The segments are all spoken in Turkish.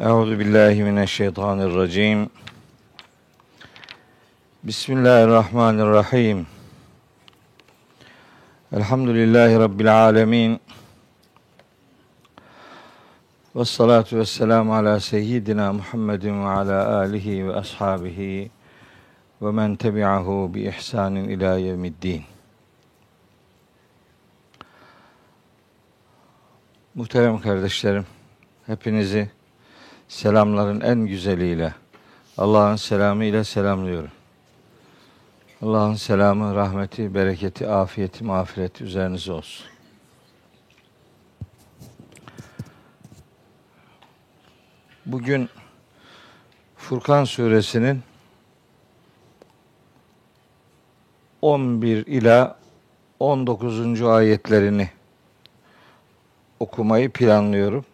Euzu billahi mineşşeytanirracim. Bismillahirrahmanirrahim. Elhamdülillahi rabbil alamin. Ve salatu ve selamu ala seyyidina Muhammedin ve ala alihi ve ashabihi ve men tebi'ahu bi ihsanin ila yevmiddin. Muhterem kardeşlerim, hepinizi selamların en güzeliyle, Allah'ın selamı ile selamlıyorum. Allah'ın selamı, rahmeti, bereketi, afiyeti, mağfireti üzerinize olsun. Bugün Furkan suresinin 11 ila 19. ayetlerini okumayı planlıyorum.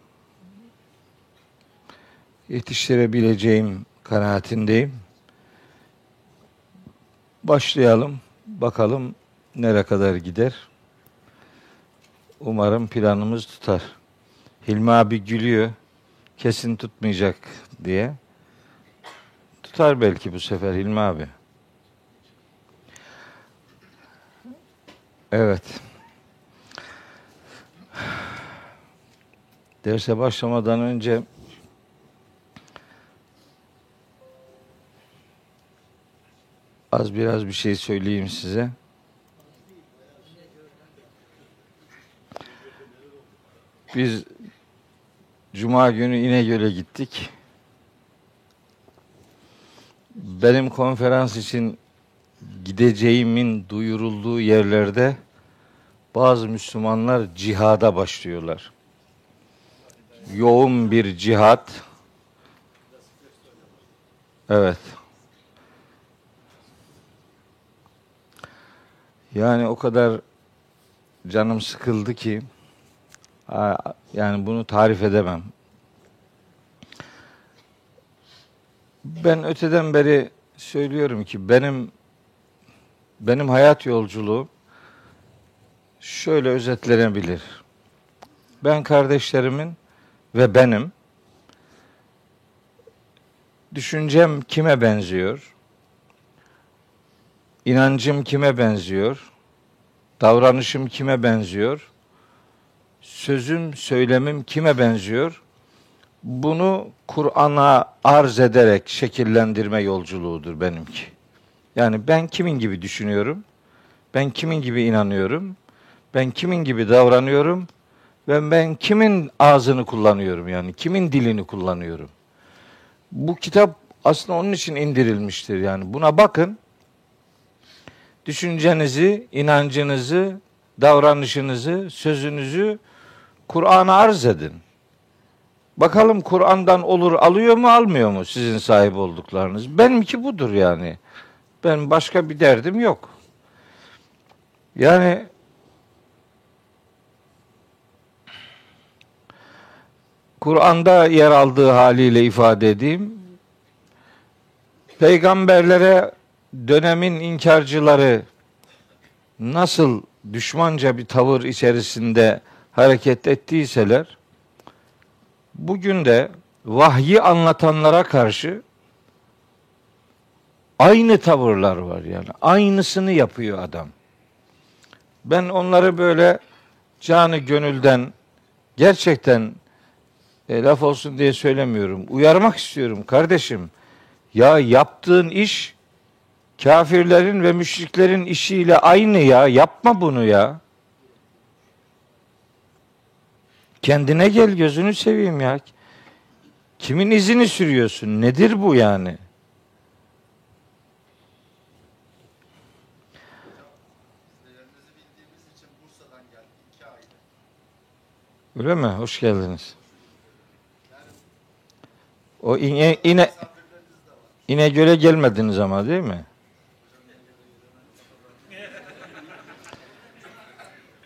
Yetiştirebileceğim kanaatindeyim. Başlayalım. Bakalım nere kadar gider. Umarım planımız tutar. Hilmi abi gülüyor. Kesin tutmayacak diye. Tutar belki bu sefer Hilmi abi. Evet. Derse başlamadan önce az biraz bir şey söyleyeyim size. Biz Cuma günü İnegöl'e gittik. Benim konferans için gideceğimin duyurulduğu yerlerde bazı Müslümanlar cihada başlıyorlar. Yoğun bir cihat. Evet. Yani o kadar canım sıkıldı ki yani bunu tarif edemem. Ben öteden beri söylüyorum ki benim benim hayat yolculuğu şöyle özetlenebilir. Ben kardeşlerimin ve benim düşüncem kime benziyor? İnancım kime benziyor? Davranışım kime benziyor? Sözüm, söylemim kime benziyor? Bunu Kur'an'a arz ederek şekillendirme yolculuğudur benimki. Yani ben kimin gibi düşünüyorum? Ben kimin gibi inanıyorum? Ben kimin gibi davranıyorum? Ve ben kimin ağzını kullanıyorum yani? Kimin dilini kullanıyorum? Bu kitap aslında onun için indirilmiştir yani. Buna bakın düşüncenizi, inancınızı, davranışınızı, sözünüzü Kur'an'a arz edin. Bakalım Kur'an'dan olur alıyor mu almıyor mu sizin sahip olduklarınız? Benimki budur yani. Ben başka bir derdim yok. Yani Kur'an'da yer aldığı haliyle ifade edeyim. Peygamberlere dönemin inkarcıları nasıl düşmanca bir tavır içerisinde hareket ettiyseler bugün de vahyi anlatanlara karşı aynı tavırlar var yani. Aynısını yapıyor adam. Ben onları böyle canı gönülden gerçekten e, laf olsun diye söylemiyorum. Uyarmak istiyorum kardeşim. Ya yaptığın iş kafirlerin ve müşriklerin işiyle aynı ya. Yapma bunu ya. Kendine gel gözünü seveyim ya. Kimin izini sürüyorsun? Nedir bu yani? Öyle mi? Hoş geldiniz. O ine, ine, ine göre gelmediniz ama değil mi?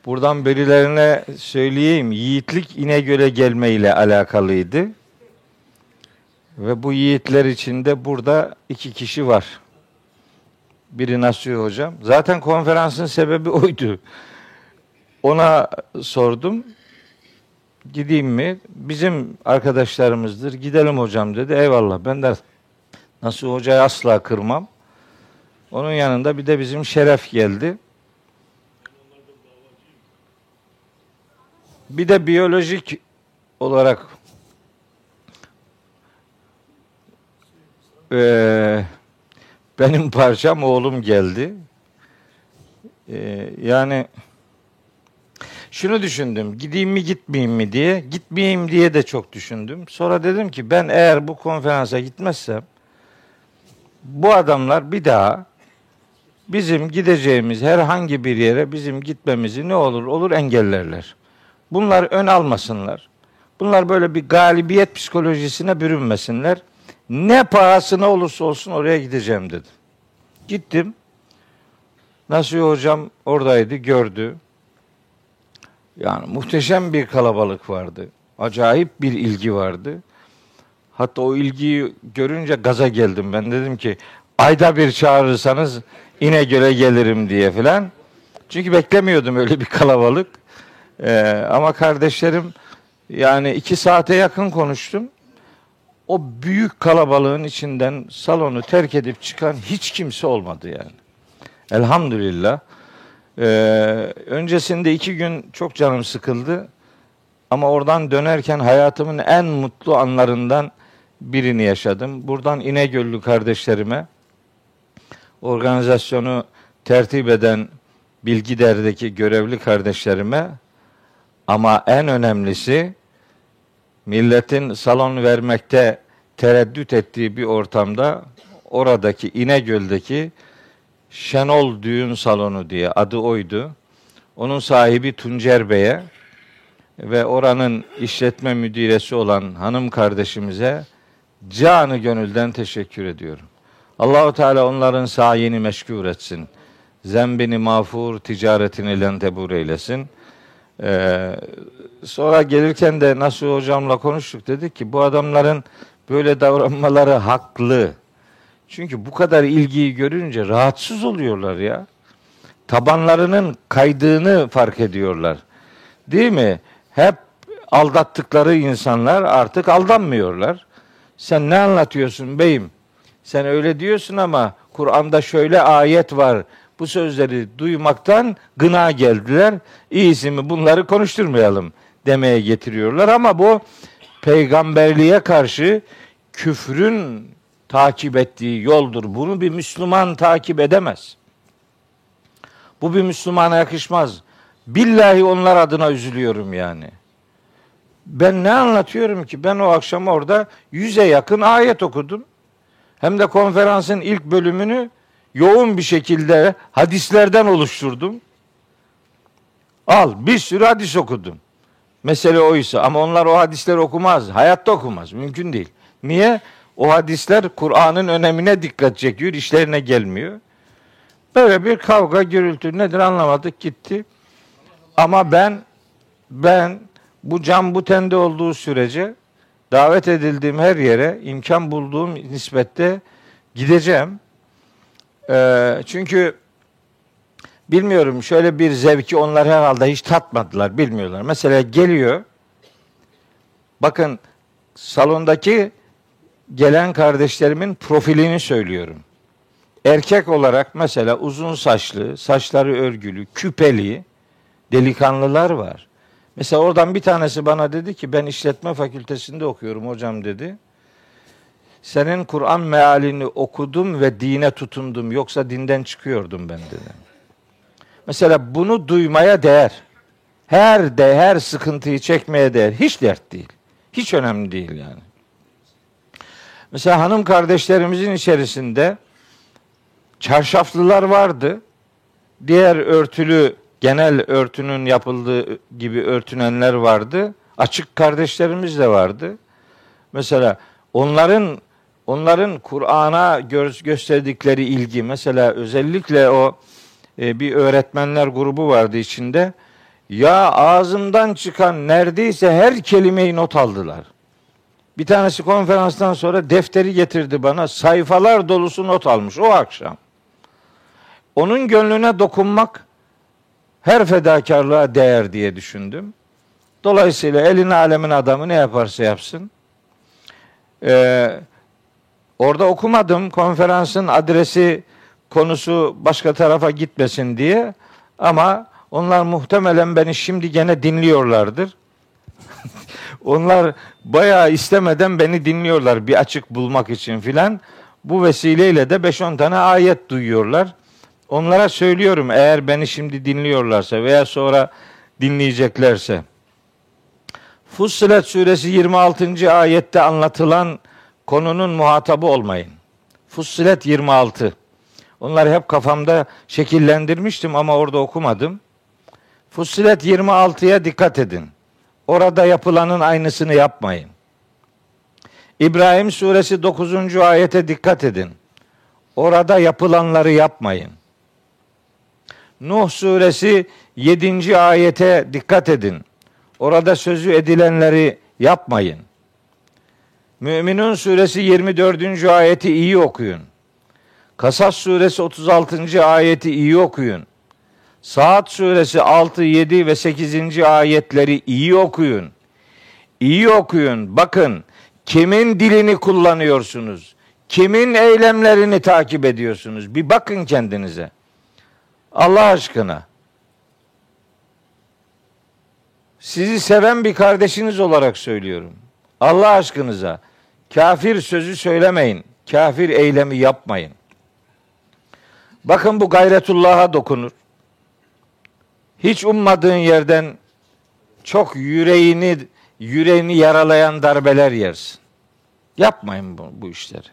Buradan birilerine söyleyeyim. Yiğitlik İnegöl'e gelme ile alakalıydı. Ve bu yiğitler içinde burada iki kişi var. Biri Nasuhi hocam. Zaten konferansın sebebi oydu. Ona sordum. gideyim mi? Bizim arkadaşlarımızdır. Gidelim hocam dedi. Eyvallah. Ben de nasıl hocayı asla kırmam. Onun yanında bir de bizim Şeref geldi. Bir de biyolojik olarak e, benim parçam oğlum geldi. E, yani şunu düşündüm. Gideyim mi gitmeyeyim mi diye. Gitmeyeyim diye de çok düşündüm. Sonra dedim ki ben eğer bu konferansa gitmezsem bu adamlar bir daha bizim gideceğimiz herhangi bir yere bizim gitmemizi ne olur olur engellerler. Bunlar ön almasınlar. Bunlar böyle bir galibiyet psikolojisine bürünmesinler. Ne pahasına olursa olsun oraya gideceğim dedim. Gittim. Nasuhi hocam oradaydı, gördü. Yani muhteşem bir kalabalık vardı. Acayip bir ilgi vardı. Hatta o ilgiyi görünce gaza geldim. Ben dedim ki ayda bir çağırırsanız İnegöl'e gelirim diye filan. Çünkü beklemiyordum öyle bir kalabalık. Ee, ama kardeşlerim yani iki saate yakın konuştum. O büyük kalabalığın içinden salonu terk edip çıkan hiç kimse olmadı yani. Elhamdülillah. Ee, öncesinde iki gün çok canım sıkıldı. Ama oradan dönerken hayatımın en mutlu anlarından birini yaşadım. Buradan İnegöllü kardeşlerime, organizasyonu tertip eden Bilgider'deki görevli kardeşlerime ama en önemlisi milletin salon vermekte tereddüt ettiği bir ortamda oradaki İnegöl'deki Şenol Düğün Salonu diye adı oydu. Onun sahibi Tuncer Bey'e ve oranın işletme müdiresi olan hanım kardeşimize canı gönülden teşekkür ediyorum. Allahu Teala onların sayini meşgul etsin. Zembini mağfur, ticaretini lentebur eylesin. Ee, sonra gelirken de nasıl hocamla konuştuk dedik ki bu adamların böyle davranmaları haklı. Çünkü bu kadar ilgiyi görünce rahatsız oluyorlar ya. Tabanlarının kaydığını fark ediyorlar. Değil mi? Hep aldattıkları insanlar artık aldanmıyorlar. Sen ne anlatıyorsun beyim? Sen öyle diyorsun ama Kur'an'da şöyle ayet var. Bu sözleri duymaktan gına geldiler. İyisi mi bunları konuşturmayalım demeye getiriyorlar ama bu peygamberliğe karşı küfrün takip ettiği yoldur. Bunu bir Müslüman takip edemez. Bu bir Müslümana yakışmaz. Billahi onlar adına üzülüyorum yani. Ben ne anlatıyorum ki? Ben o akşam orada yüze yakın ayet okudum. Hem de konferansın ilk bölümünü yoğun bir şekilde hadislerden oluşturdum. Al bir sürü hadis okudum. Mesele oysa ama onlar o hadisleri okumaz. Hayatta okumaz. Mümkün değil. Niye? O hadisler Kur'an'ın önemine dikkat çekiyor, işlerine gelmiyor. Böyle bir kavga, gürültü nedir anlamadık gitti. Ama ben ben bu cam bu tende olduğu sürece davet edildiğim her yere imkan bulduğum nispette gideceğim. Ee, çünkü bilmiyorum şöyle bir zevki onlar herhalde hiç tatmadılar, bilmiyorlar. Mesela geliyor, bakın salondaki gelen kardeşlerimin profilini söylüyorum. Erkek olarak mesela uzun saçlı, saçları örgülü, küpeli delikanlılar var. Mesela oradan bir tanesi bana dedi ki ben işletme fakültesinde okuyorum hocam dedi. Senin Kur'an mealini okudum ve dine tutundum yoksa dinden çıkıyordum ben dedi. Mesela bunu duymaya değer. Her de her sıkıntıyı çekmeye değer. Hiç dert değil. Hiç önemli değil yani. Mesela hanım kardeşlerimizin içerisinde çarşaflılar vardı. Diğer örtülü genel örtünün yapıldığı gibi örtünenler vardı. Açık kardeşlerimiz de vardı. Mesela onların onların Kur'an'a gö- gösterdikleri ilgi mesela özellikle o e, bir öğretmenler grubu vardı içinde. Ya ağzımdan çıkan neredeyse her kelimeyi not aldılar. Bir tanesi konferanstan sonra defteri getirdi bana. Sayfalar dolusu not almış o akşam. Onun gönlüne dokunmak her fedakarlığa değer diye düşündüm. Dolayısıyla elin alemin adamı ne yaparsa yapsın. Ee, orada okumadım konferansın adresi konusu başka tarafa gitmesin diye ama onlar muhtemelen beni şimdi gene dinliyorlardır. onlar bayağı istemeden beni dinliyorlar bir açık bulmak için filan. Bu vesileyle de 5-10 tane ayet duyuyorlar. Onlara söylüyorum eğer beni şimdi dinliyorlarsa veya sonra dinleyeceklerse. Fussilet suresi 26. ayette anlatılan konunun muhatabı olmayın. Fussilet 26. Onları hep kafamda şekillendirmiştim ama orada okumadım. Fussilet 26'ya dikkat edin. Orada yapılanın aynısını yapmayın. İbrahim suresi 9. ayete dikkat edin. Orada yapılanları yapmayın. Nuh suresi 7. ayete dikkat edin. Orada sözü edilenleri yapmayın. Müminun suresi 24. ayeti iyi okuyun. Kasas suresi 36. ayeti iyi okuyun. Saat suresi 6, 7 ve 8. ayetleri iyi okuyun. İyi okuyun. Bakın kimin dilini kullanıyorsunuz? Kimin eylemlerini takip ediyorsunuz? Bir bakın kendinize. Allah aşkına. Sizi seven bir kardeşiniz olarak söylüyorum. Allah aşkınıza kafir sözü söylemeyin. Kafir eylemi yapmayın. Bakın bu gayretullah'a dokunur. Hiç ummadığın yerden çok yüreğini yüreğini yaralayan darbeler yersin. Yapmayın bu, bu işleri.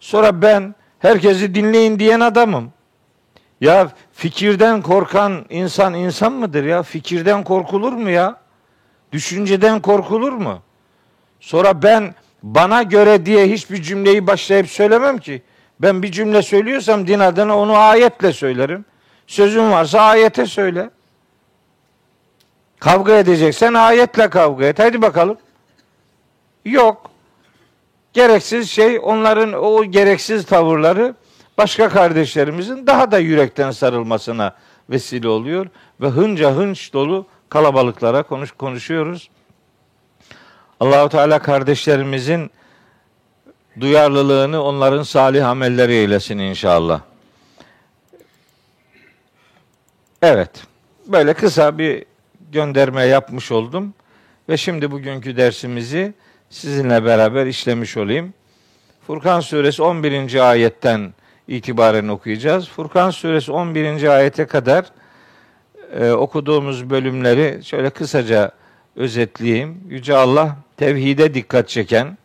Sonra ben herkesi dinleyin diyen adamım. Ya fikirden korkan insan insan mıdır ya? Fikirden korkulur mu ya? Düşünceden korkulur mu? Sonra ben bana göre diye hiçbir cümleyi başlayıp söylemem ki. Ben bir cümle söylüyorsam din adına onu ayetle söylerim. Sözün varsa ayete söyle. Kavga edeceksen ayetle kavga et. Hadi bakalım. Yok. Gereksiz şey onların o gereksiz tavırları başka kardeşlerimizin daha da yürekten sarılmasına vesile oluyor ve hınca hınç dolu kalabalıklara konuş konuşuyoruz. Allahu Teala kardeşlerimizin duyarlılığını onların salih amelleri eylesin inşallah. Evet. Böyle kısa bir gönderme yapmış oldum ve şimdi bugünkü dersimizi sizinle beraber işlemiş olayım. Furkan suresi 11. ayetten itibaren okuyacağız. Furkan suresi 11. ayete kadar e, okuduğumuz bölümleri şöyle kısaca özetleyeyim. Yüce Allah tevhide dikkat çeken,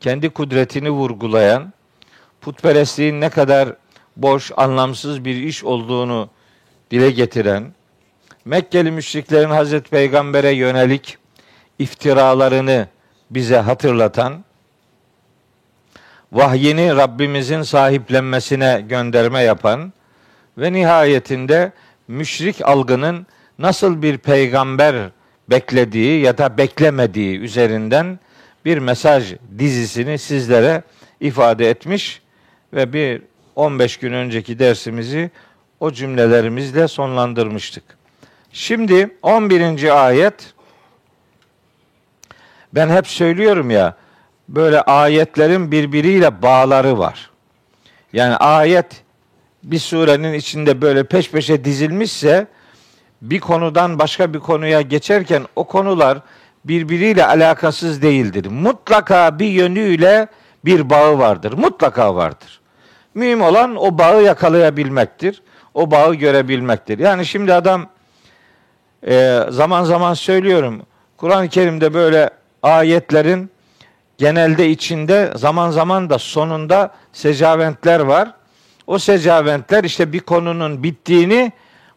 kendi kudretini vurgulayan, putperestliğin ne kadar boş, anlamsız bir iş olduğunu dile getiren, Mekkeli müşriklerin Hazreti Peygamber'e yönelik iftiralarını bize hatırlatan, vahyini Rabbimizin sahiplenmesine gönderme yapan ve nihayetinde müşrik algının nasıl bir peygamber beklediği ya da beklemediği üzerinden bir mesaj dizisini sizlere ifade etmiş ve bir 15 gün önceki dersimizi o cümlelerimizle sonlandırmıştık. Şimdi 11. ayet ben hep söylüyorum ya böyle ayetlerin birbiriyle bağları var. Yani ayet bir surenin içinde böyle peş peşe dizilmişse bir konudan başka bir konuya geçerken o konular birbiriyle alakasız değildir. Mutlaka bir yönüyle bir bağı vardır. Mutlaka vardır. Mühim olan o bağı yakalayabilmektir. O bağı görebilmektir. Yani şimdi adam e, zaman zaman söylüyorum. Kur'an-ı Kerim'de böyle ayetlerin genelde içinde zaman zaman da sonunda secaventler var. O secaventler işte bir konunun bittiğini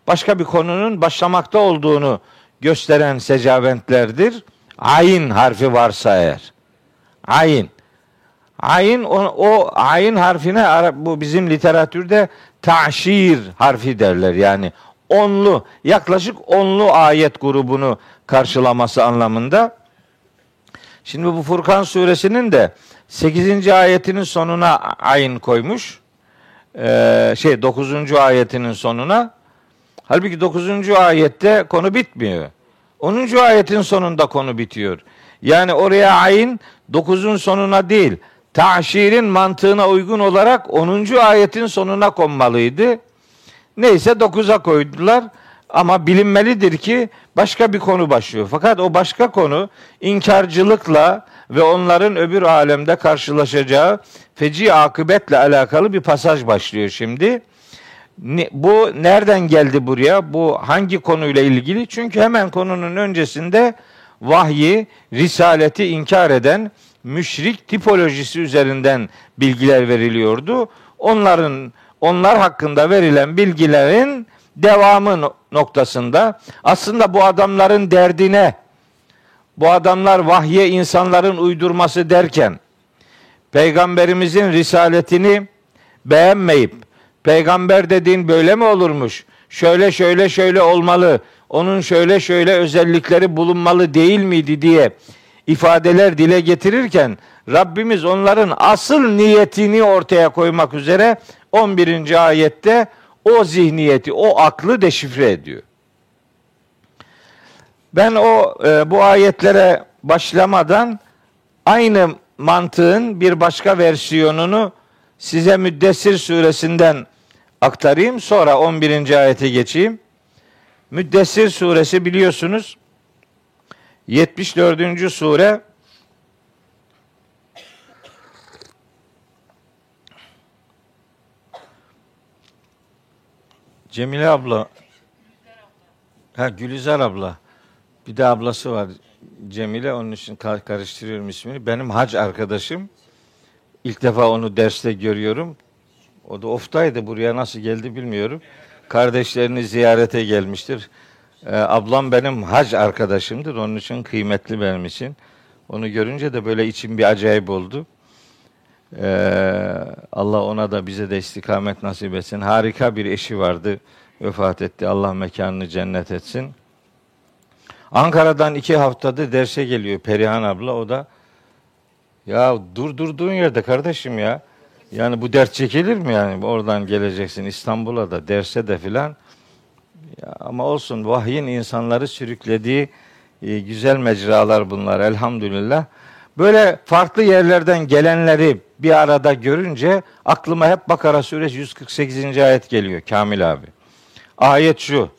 başka bir konunun başlamakta olduğunu gösteren secaventlerdir. Ayin harfi varsa eğer. Ayin. Ayin o, o ayin harfine bu bizim literatürde taşir harfi derler. Yani onlu yaklaşık onlu ayet grubunu karşılaması anlamında. Şimdi bu Furkan suresinin de 8. ayetinin sonuna ayin koymuş. Ee, şey 9. ayetinin sonuna. Halbuki 9. ayette konu bitmiyor. 10. ayetin sonunda konu bitiyor. Yani oraya ayin 9'un sonuna değil, taşirin mantığına uygun olarak 10. ayetin sonuna konmalıydı. Neyse 9'a koydular ama bilinmelidir ki başka bir konu başlıyor. Fakat o başka konu inkarcılıkla ve onların öbür alemde karşılaşacağı feci akıbetle alakalı bir pasaj başlıyor şimdi. Bu nereden geldi buraya? Bu hangi konuyla ilgili? Çünkü hemen konunun öncesinde vahyi, risaleti inkar eden müşrik tipolojisi üzerinden bilgiler veriliyordu. Onların onlar hakkında verilen bilgilerin devamı noktasında aslında bu adamların derdine bu adamlar vahye insanların uydurması derken peygamberimizin risaletini beğenmeyip peygamber dediğin böyle mi olurmuş? Şöyle şöyle şöyle olmalı. Onun şöyle şöyle özellikleri bulunmalı değil miydi diye ifadeler dile getirirken Rabbimiz onların asıl niyetini ortaya koymak üzere 11. ayette o zihniyeti, o aklı deşifre ediyor. Ben o e, bu ayetlere başlamadan aynı mantığın bir başka versiyonunu size Müddessir suresinden aktarayım. Sonra 11. ayete geçeyim. Müddessir suresi biliyorsunuz 74. sure Cemile abla Ha Gülizar abla. Bir de ablası var Cemile onun için karıştırıyorum ismini. Benim hac arkadaşım. İlk defa onu derste görüyorum. O da oftaydı buraya nasıl geldi bilmiyorum. Kardeşlerini ziyarete gelmiştir. Ee, ablam benim hac arkadaşımdır. Onun için kıymetli benim için. Onu görünce de böyle içim bir acayip oldu. Ee, Allah ona da bize de istikamet nasip etsin. Harika bir eşi vardı. Vefat etti. Allah mekanını cennet etsin. Ankara'dan iki haftadır derse geliyor Perihan abla. O da ya dur durduğun yerde kardeşim ya. Yani bu dert çekilir mi yani? Oradan geleceksin İstanbul'a da derse de filan. Ama olsun vahyin insanları sürüklediği e, güzel mecralar bunlar elhamdülillah. Böyle farklı yerlerden gelenleri bir arada görünce aklıma hep Bakara suresi 148. ayet geliyor Kamil abi. Ayet şu.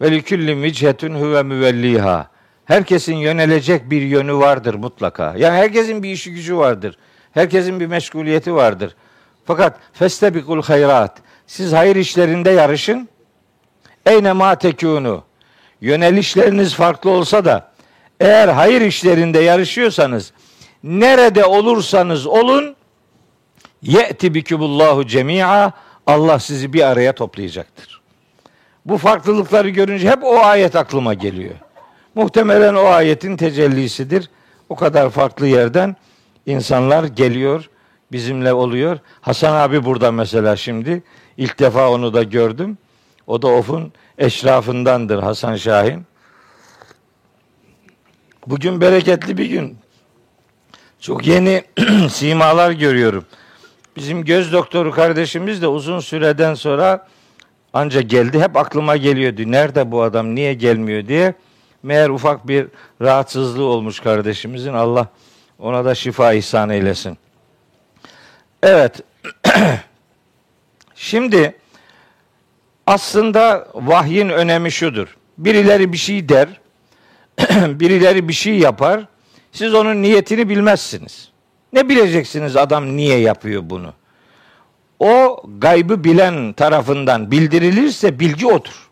Ve likülli vichetun huve müvelliha. Herkesin yönelecek bir yönü vardır mutlaka. Yani herkesin bir işi gücü vardır. Herkesin bir meşguliyeti vardır. Fakat festebikul hayrat. Siz hayır işlerinde yarışın. Eyne ma tekunu. Yönelişleriniz farklı olsa da eğer hayır işlerinde yarışıyorsanız nerede olursanız olun ye'ti bikubullahu cemi'a Allah sizi bir araya toplayacaktır. Bu farklılıkları görünce hep o ayet aklıma geliyor. Muhtemelen o ayetin tecellisidir. O kadar farklı yerden insanlar geliyor, bizimle oluyor. Hasan abi burada mesela şimdi. İlk defa onu da gördüm. O da Of'un eşrafındandır Hasan Şahin. Bugün bereketli bir gün. Çok yeni simalar görüyorum. Bizim göz doktoru kardeşimiz de uzun süreden sonra anca geldi. Hep aklıma geliyordu. Nerede bu adam, niye gelmiyor diye. Meğer ufak bir rahatsızlığı olmuş kardeşimizin. Allah ona da şifa ihsan eylesin. Evet. Şimdi aslında vahyin önemi şudur. Birileri bir şey der, birileri bir şey yapar. Siz onun niyetini bilmezsiniz. Ne bileceksiniz adam niye yapıyor bunu? O gaybı bilen tarafından bildirilirse bilgi otur.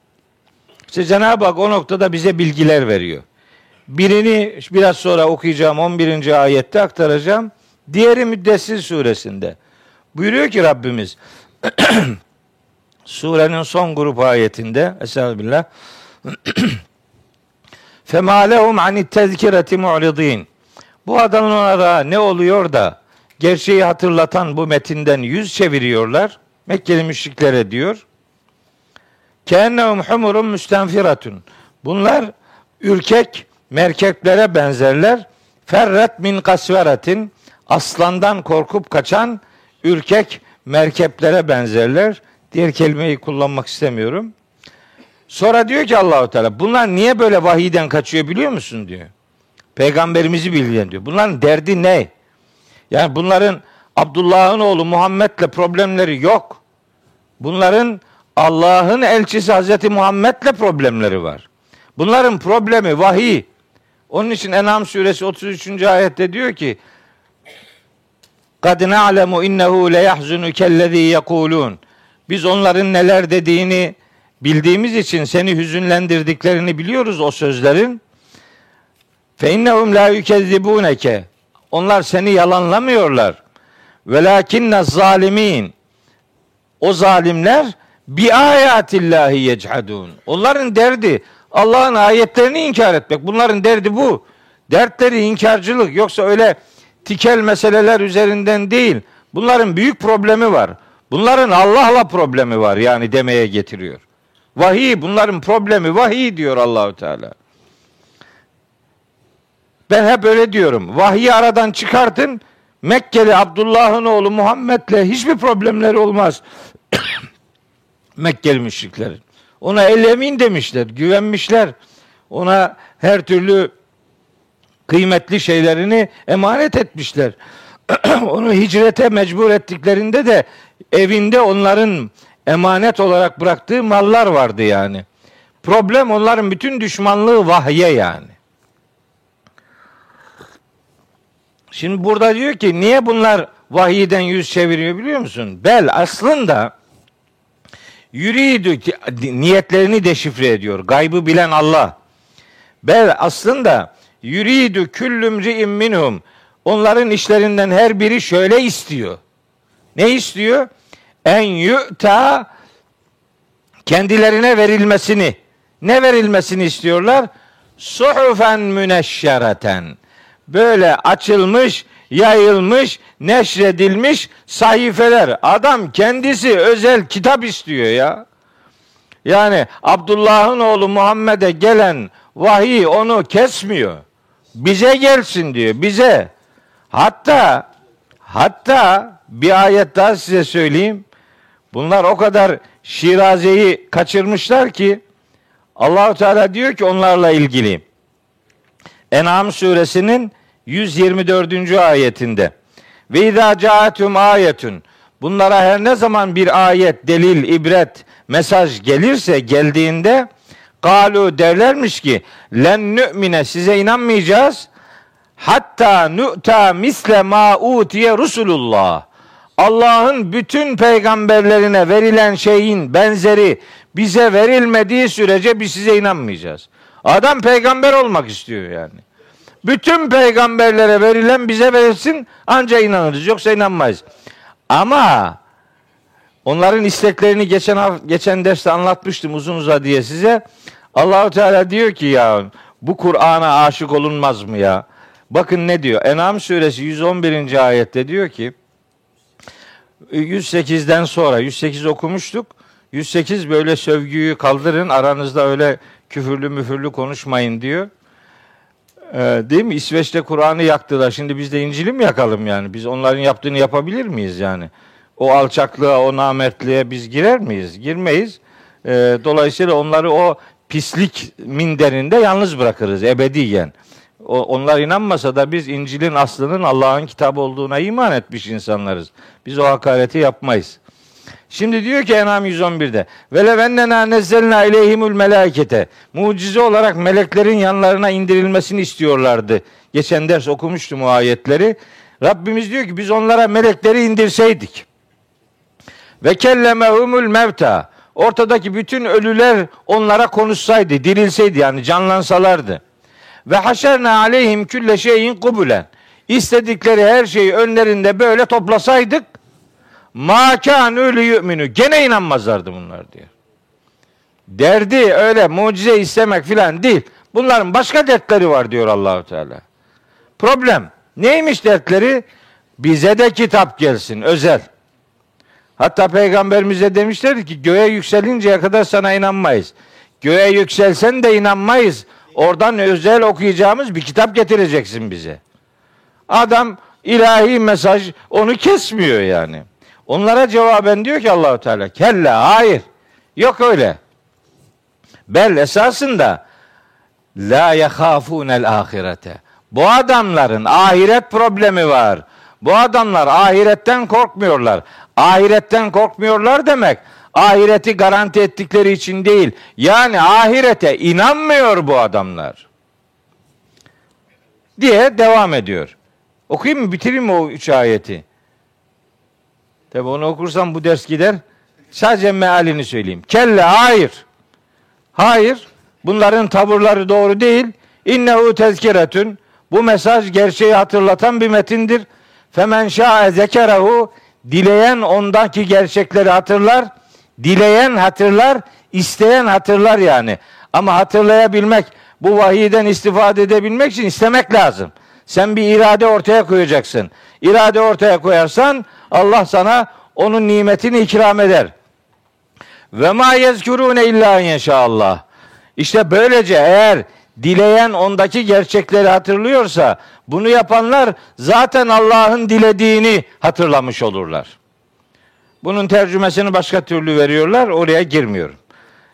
İşte Cenab-ı Hak o noktada bize bilgiler veriyor. Birini biraz sonra okuyacağım 11. ayette aktaracağım. Diğeri Müddessir suresinde. Buyuruyor ki Rabbimiz surenin son grup ayetinde Estağfirullah Fema lehum anit tezkireti mu'ridin. Bu adamlara ne oluyor da gerçeği hatırlatan bu metinden yüz çeviriyorlar. Mekkeli müşriklere diyor. Kennehum humurun müstenfiratun. Bunlar ürkek merkeklere benzerler. Ferret min kasveratin. Aslandan korkup kaçan ürkek merkeplere benzerler. Diğer kelimeyi kullanmak istemiyorum. Sonra diyor ki Allahu Teala bunlar niye böyle vahiyden kaçıyor biliyor musun diyor. Peygamberimizi bildiğin diyor. Bunların derdi ne? Yani bunların Abdullah'ın oğlu Muhammed'le problemleri yok. Bunların Allah'ın elçisi Hazreti Muhammed'le problemleri var. Bunların problemi vahiy. Onun için En'am suresi 33. ayette diyor ki قَدْ نَعْلَمُ اِنَّهُ لَيَحْزُنُكَ الَّذ۪ي يَقُولُونَ Biz onların neler dediğini bildiğimiz için seni hüzünlendirdiklerini biliyoruz o sözlerin. فَاِنَّهُمْ لَا يُكَذِّبُونَكَ Onlar seni yalanlamıyorlar. وَلَاكِنَّ zalimin O zalimler bi ayatillahi yechadun. Onların derdi Allah'ın ayetlerini inkar etmek. Bunların derdi bu. Dertleri inkarcılık. Yoksa öyle tikel meseleler üzerinden değil. Bunların büyük problemi var. Bunların Allah'la problemi var yani demeye getiriyor. Vahiy bunların problemi vahiy diyor Allahü Teala. Ben hep öyle diyorum. Vahyi aradan çıkartın. Mekkeli Abdullah'ın oğlu Muhammed'le hiçbir problemleri olmaz. Mekkeli müşriklerin. Ona el emin demişler, güvenmişler. Ona her türlü kıymetli şeylerini emanet etmişler. Onu hicrete mecbur ettiklerinde de evinde onların emanet olarak bıraktığı mallar vardı yani. Problem onların bütün düşmanlığı vahye yani. Şimdi burada diyor ki niye bunlar vahiyden yüz çeviriyor biliyor musun? Bel aslında yürüydü niyetlerini deşifre ediyor. Gaybı bilen Allah. Bel aslında yürüydü küllümri'in minhum. Onların işlerinden her biri şöyle istiyor. Ne istiyor? En yu'ta kendilerine verilmesini. Ne verilmesini istiyorlar? Suhufen müneşşereten. Böyle açılmış, yayılmış, neşredilmiş sayfeler. Adam kendisi özel kitap istiyor ya. Yani Abdullah'ın oğlu Muhammed'e gelen vahiy onu kesmiyor. Bize gelsin diyor, bize. Hatta hatta bir ayet daha size söyleyeyim. Bunlar o kadar Şiraze'yi kaçırmışlar ki Allahu Teala diyor ki onlarla ilgili. En'am suresinin 124. ayetinde. Ve izâ câetum ayetun. Bunlara her ne zaman bir ayet, delil, ibret, mesaj gelirse geldiğinde galu derlermiş ki len nü'mine size inanmayacağız. Hatta nu'ta misle ma utiye Resulullah. Allah'ın bütün peygamberlerine verilen şeyin benzeri bize verilmediği sürece biz size inanmayacağız. Adam peygamber olmak istiyor yani. Bütün peygamberlere verilen bize verilsin anca inanırız. Yoksa inanmayız. Ama onların isteklerini geçen geçen derste anlatmıştım uzun uza diye size. Allahu Teala diyor ki ya bu Kur'an'a aşık olunmaz mı ya? Bakın ne diyor? En'am suresi 111. ayette diyor ki 108'den sonra 108 okumuştuk. 108 böyle sövgüyü kaldırın aranızda öyle küfürlü müfürlü konuşmayın diyor. Ee, değil mi? İsveç'te Kur'an'ı yaktılar. Şimdi biz de İncil'i mi yakalım yani? Biz onların yaptığını yapabilir miyiz yani? O alçaklığa, o namertliğe biz girer miyiz? Girmeyiz. Ee, dolayısıyla onları o pislik minderinde yalnız bırakırız ebediyen. O, onlar inanmasa da biz İncil'in aslının Allah'ın kitabı olduğuna iman etmiş insanlarız. Biz o hakareti yapmayız. Şimdi diyor ki Enam 111'de ve levennena nezzelna ileyhimul melekete mucize olarak meleklerin yanlarına indirilmesini istiyorlardı. Geçen ders okumuştum o ayetleri. Rabbimiz diyor ki biz onlara melekleri indirseydik. Ve kellemehumul mevta ortadaki bütün ölüler onlara konuşsaydı, dirilseydi yani canlansalardı. Ve haşerna aleyhim külle şeyin kubulen. İstedikleri her şeyi önlerinde böyle toplasaydık Ma kânû yu'minu. Gene inanmazlardı bunlar diyor. Derdi öyle mucize istemek filan değil. Bunların başka dertleri var diyor Allahu Teala. Problem neymiş dertleri? Bize de kitap gelsin özel. Hatta peygamberimize demişler ki göğe yükselinceye kadar sana inanmayız. Göğe yükselsen de inanmayız. Oradan özel okuyacağımız bir kitap getireceksin bize. Adam ilahi mesaj onu kesmiyor yani. Onlara cevaben diyor ki Allahu Teala kella hayır. Yok öyle. Bel esasında la yahafûnel ahirete. Bu adamların ahiret problemi var. Bu adamlar ahiretten korkmuyorlar. Ahiretten korkmuyorlar demek ahireti garanti ettikleri için değil. Yani ahirete inanmıyor bu adamlar. Diye devam ediyor. Okuyayım mı bitireyim mi o üç ayeti? Tabi onu okursam bu ders gider. Sadece mealini söyleyeyim. Kelle hayır. Hayır. Bunların tavırları doğru değil. İnnehu tezkiretün. Bu mesaj gerçeği hatırlatan bir metindir. Femen şa'e zekerehu. Dileyen ondaki gerçekleri hatırlar. Dileyen hatırlar, isteyen hatırlar yani. Ama hatırlayabilmek, bu vahiyden istifade edebilmek için istemek lazım. Sen bir irade ortaya koyacaksın. İrade ortaya koyarsan Allah sana onun nimetini ikram eder. Ve ma yezkurune illa inşallah. İşte böylece eğer dileyen ondaki gerçekleri hatırlıyorsa bunu yapanlar zaten Allah'ın dilediğini hatırlamış olurlar. Bunun tercümesini başka türlü veriyorlar. Oraya girmiyorum.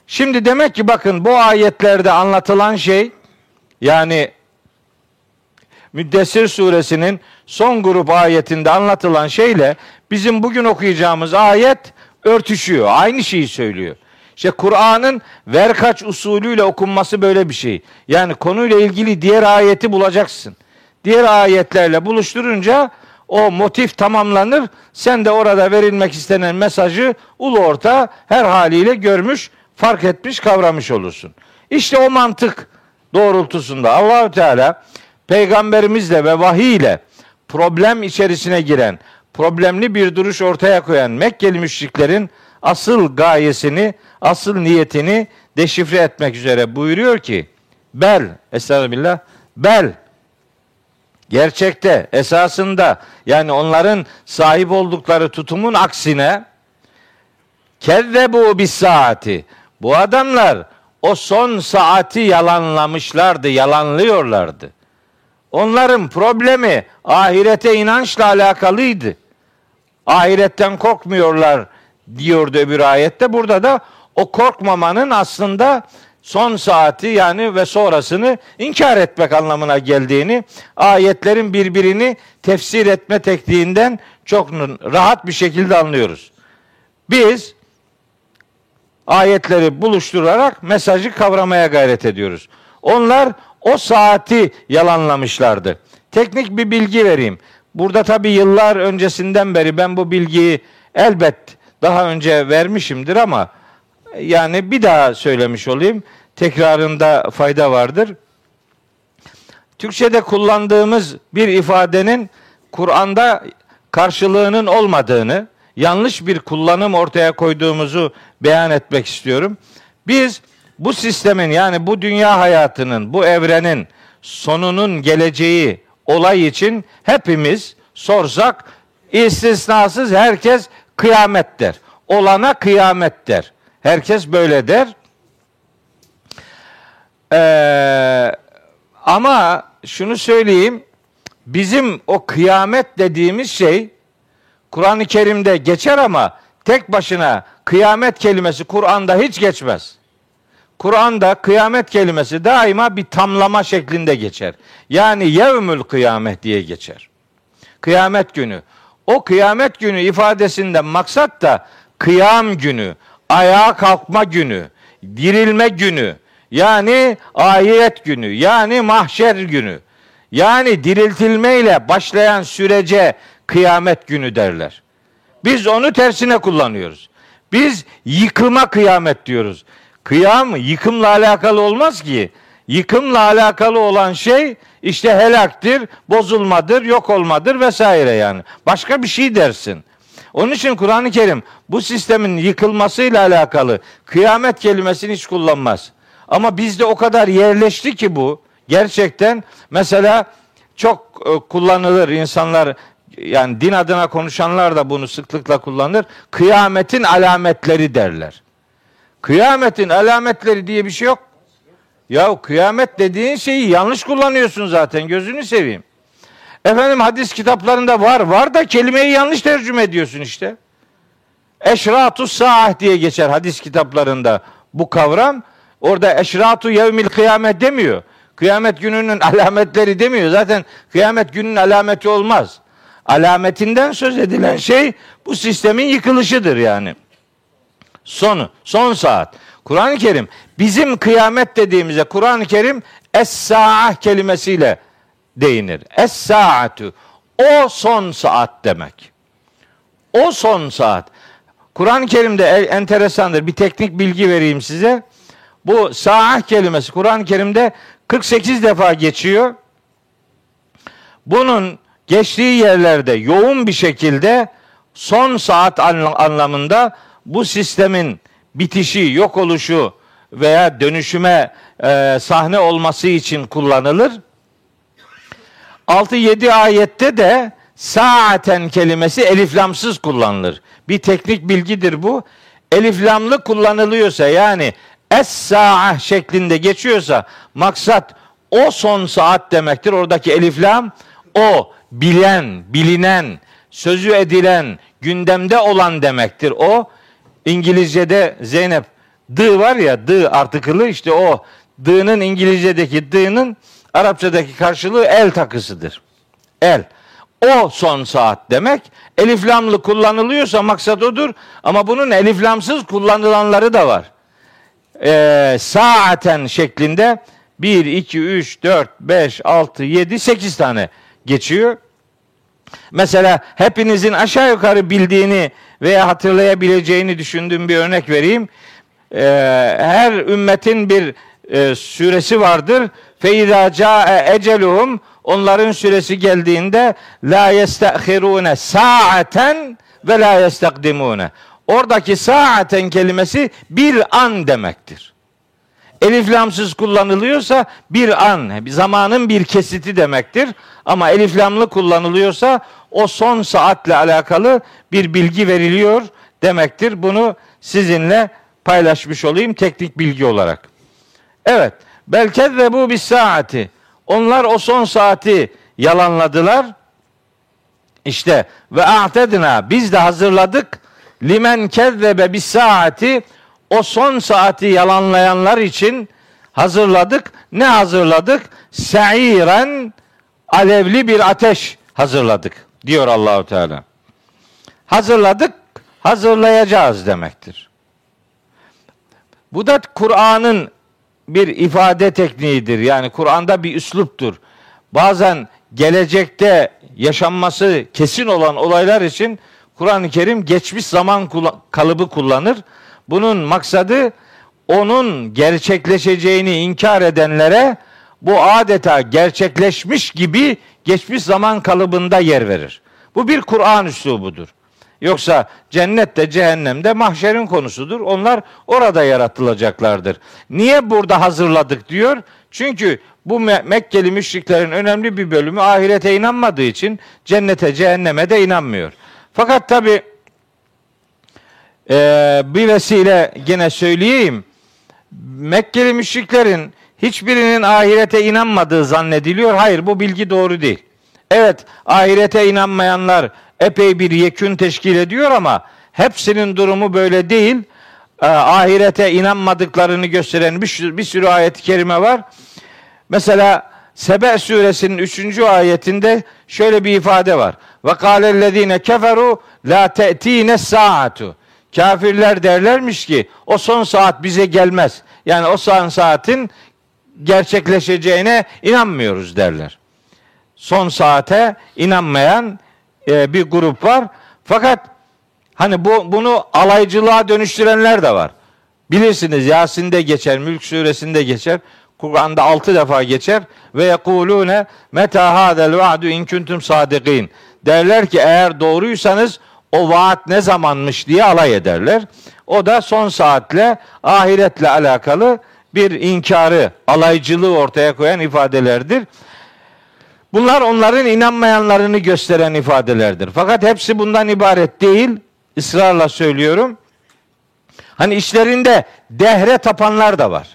Şimdi demek ki bakın bu ayetlerde anlatılan şey yani Müddessir suresinin son grup ayetinde anlatılan şeyle bizim bugün okuyacağımız ayet örtüşüyor. Aynı şeyi söylüyor. İşte Kur'an'ın verkaç usulüyle okunması böyle bir şey. Yani konuyla ilgili diğer ayeti bulacaksın. Diğer ayetlerle buluşturunca o motif tamamlanır. Sen de orada verilmek istenen mesajı ulu orta her haliyle görmüş, fark etmiş, kavramış olursun. İşte o mantık doğrultusunda Allahü Teala peygamberimizle ve vahiy ile problem içerisine giren, problemli bir duruş ortaya koyan Mekkeli müşriklerin asıl gayesini, asıl niyetini deşifre etmek üzere buyuruyor ki bel, estağfirullah, bel gerçekte, esasında yani onların sahip oldukları tutumun aksine bu bis saati. Bu adamlar o son saati yalanlamışlardı, yalanlıyorlardı. Onların problemi ahirete inançla alakalıydı. Ahiretten korkmuyorlar diyordu öbür ayette. Burada da o korkmamanın aslında son saati yani ve sonrasını inkar etmek anlamına geldiğini ayetlerin birbirini tefsir etme tekniğinden çok rahat bir şekilde anlıyoruz. Biz ayetleri buluşturarak mesajı kavramaya gayret ediyoruz. Onlar o saati yalanlamışlardı. Teknik bir bilgi vereyim. Burada tabi yıllar öncesinden beri ben bu bilgiyi elbet daha önce vermişimdir ama yani bir daha söylemiş olayım tekrarında fayda vardır. Türkçe'de kullandığımız bir ifadenin Kur'an'da karşılığının olmadığını, yanlış bir kullanım ortaya koyduğumuzu beyan etmek istiyorum. Biz bu sistemin yani bu dünya hayatının, bu evrenin sonunun geleceği olay için hepimiz sorsak istisnasız herkes kıyamet der. Olana kıyamet der. Herkes böyle der. Ee, ama şunu söyleyeyim. Bizim o kıyamet dediğimiz şey Kur'an-ı Kerim'de geçer ama tek başına kıyamet kelimesi Kur'an'da hiç geçmez. Kur'an'da kıyamet kelimesi daima bir tamlama şeklinde geçer. Yani yevmül kıyamet diye geçer. Kıyamet günü. O kıyamet günü ifadesinden maksat da kıyam günü, ayağa kalkma günü, dirilme günü, yani ahiret günü, yani mahşer günü. Yani diriltilmeyle başlayan sürece kıyamet günü derler. Biz onu tersine kullanıyoruz. Biz yıkıma kıyamet diyoruz. Kıyam yıkımla alakalı olmaz ki. Yıkımla alakalı olan şey işte helaktir, bozulmadır, yok olmadır vesaire yani. Başka bir şey dersin. Onun için Kur'an-ı Kerim bu sistemin yıkılmasıyla alakalı kıyamet kelimesini hiç kullanmaz. Ama bizde o kadar yerleşti ki bu gerçekten mesela çok e, kullanılır insanlar yani din adına konuşanlar da bunu sıklıkla kullanır. Kıyametin alametleri derler. Kıyametin alametleri diye bir şey yok. Ya kıyamet dediğin şeyi yanlış kullanıyorsun zaten gözünü seveyim. Efendim hadis kitaplarında var. Var da kelimeyi yanlış tercüme ediyorsun işte. Eşratus saah diye geçer hadis kitaplarında bu kavram. Orada eşratu yevmil kıyamet demiyor. Kıyamet gününün alametleri demiyor. Zaten kıyamet gününün alameti olmaz. Alametinden söz edilen şey bu sistemin yıkılışıdır yani. Sonu, son saat. Kur'an-ı Kerim bizim kıyamet dediğimize Kur'an-ı Kerim es-sa'a kelimesiyle değinir. Es-sa'atu o son saat demek. O son saat. Kur'an-ı Kerim'de enteresandır. Bir teknik bilgi vereyim size. Bu saat kelimesi Kur'an-ı Kerim'de 48 defa geçiyor. Bunun geçtiği yerlerde yoğun bir şekilde son saat anlamında bu sistemin bitişi, yok oluşu veya dönüşüme e, sahne olması için kullanılır. 6-7 ayette de saaten kelimesi eliflamsız kullanılır. Bir teknik bilgidir bu. Eliflamlı kullanılıyorsa yani es-sa'a şeklinde geçiyorsa maksat o son saat demektir. Oradaki eliflam o bilen, bilinen, sözü edilen, gündemde olan demektir. O İngilizce'de Zeynep dı var ya dı artıkılı işte o dığ'nın İngilizce'deki dığ'nın Arapçadaki karşılığı el takısıdır. El. O son saat demek. Eliflamlı kullanılıyorsa maksat odur. Ama bunun eliflamsız kullanılanları da var. Ee, saaten şeklinde 1, 2, 3, 4, 5, 6, 7, 8 tane geçiyor. Mesela hepinizin aşağı yukarı bildiğini veya hatırlayabileceğini düşündüğüm bir örnek vereyim. Ee, her ümmetin bir e, süresi vardır. Feiza ca'e eceluhum onların süresi geldiğinde la yestahirune saaten ve la yestakdimune. Oradaki saaten kelimesi bir an demektir. Elif lamsız kullanılıyorsa bir an, zamanın bir kesiti demektir. Ama elif lamlı kullanılıyorsa o son saatle alakalı bir bilgi veriliyor demektir. Bunu sizinle paylaşmış olayım teknik bilgi olarak. Evet. Belki de bu bir saati. Onlar o son saati yalanladılar. İşte ve a'tedna biz de hazırladık limen kezzebe bis saati o son saati yalanlayanlar için hazırladık. Ne hazırladık? Sa'iren alevli bir ateş hazırladık diyor Allahu Teala. Hazırladık, hazırlayacağız demektir. Bu da Kur'an'ın bir ifade tekniğidir. Yani Kur'an'da bir üsluptur. Bazen gelecekte yaşanması kesin olan olaylar için Kur'an-ı Kerim geçmiş zaman kalıbı kullanır. Bunun maksadı onun gerçekleşeceğini inkar edenlere bu adeta gerçekleşmiş gibi geçmiş zaman kalıbında yer verir. Bu bir Kur'an üslubudur. Yoksa cennette cehennemde mahşerin konusudur. Onlar orada yaratılacaklardır. Niye burada hazırladık diyor? Çünkü bu Mekkeli müşriklerin önemli bir bölümü ahirete inanmadığı için cennete cehenneme de inanmıyor. Fakat tabi e, bir vesile gene söyleyeyim. Mekkeli müşriklerin hiçbirinin ahirete inanmadığı zannediliyor. Hayır bu bilgi doğru değil. Evet ahirete inanmayanlar epey bir yekün teşkil ediyor ama hepsinin durumu böyle değil. E, ahirete inanmadıklarını gösteren bir, bir sürü ayet-i kerime var. Mesela Sebe suresinin 3. ayetinde şöyle bir ifade var. Ve kâlellezîne keferu la te'tîne saatu. Kafirler derlermiş ki o son saat bize gelmez. Yani o son saatin gerçekleşeceğine inanmıyoruz derler. Son saate inanmayan e, bir grup var. Fakat hani bu bunu alaycılığa dönüştürenler de var. Bilirsiniz Yasin'de geçer, Mülk suresinde geçer. Kur'an'da altı defa geçer ve yekulune meta hadel va'du in kuntum sadikin. Derler ki eğer doğruysanız o vaat ne zamanmış diye alay ederler. O da son saatle ahiretle alakalı bir inkarı, alaycılığı ortaya koyan ifadelerdir. Bunlar onların inanmayanlarını gösteren ifadelerdir. Fakat hepsi bundan ibaret değil. Israrla söylüyorum. Hani işlerinde dehre tapanlar da var.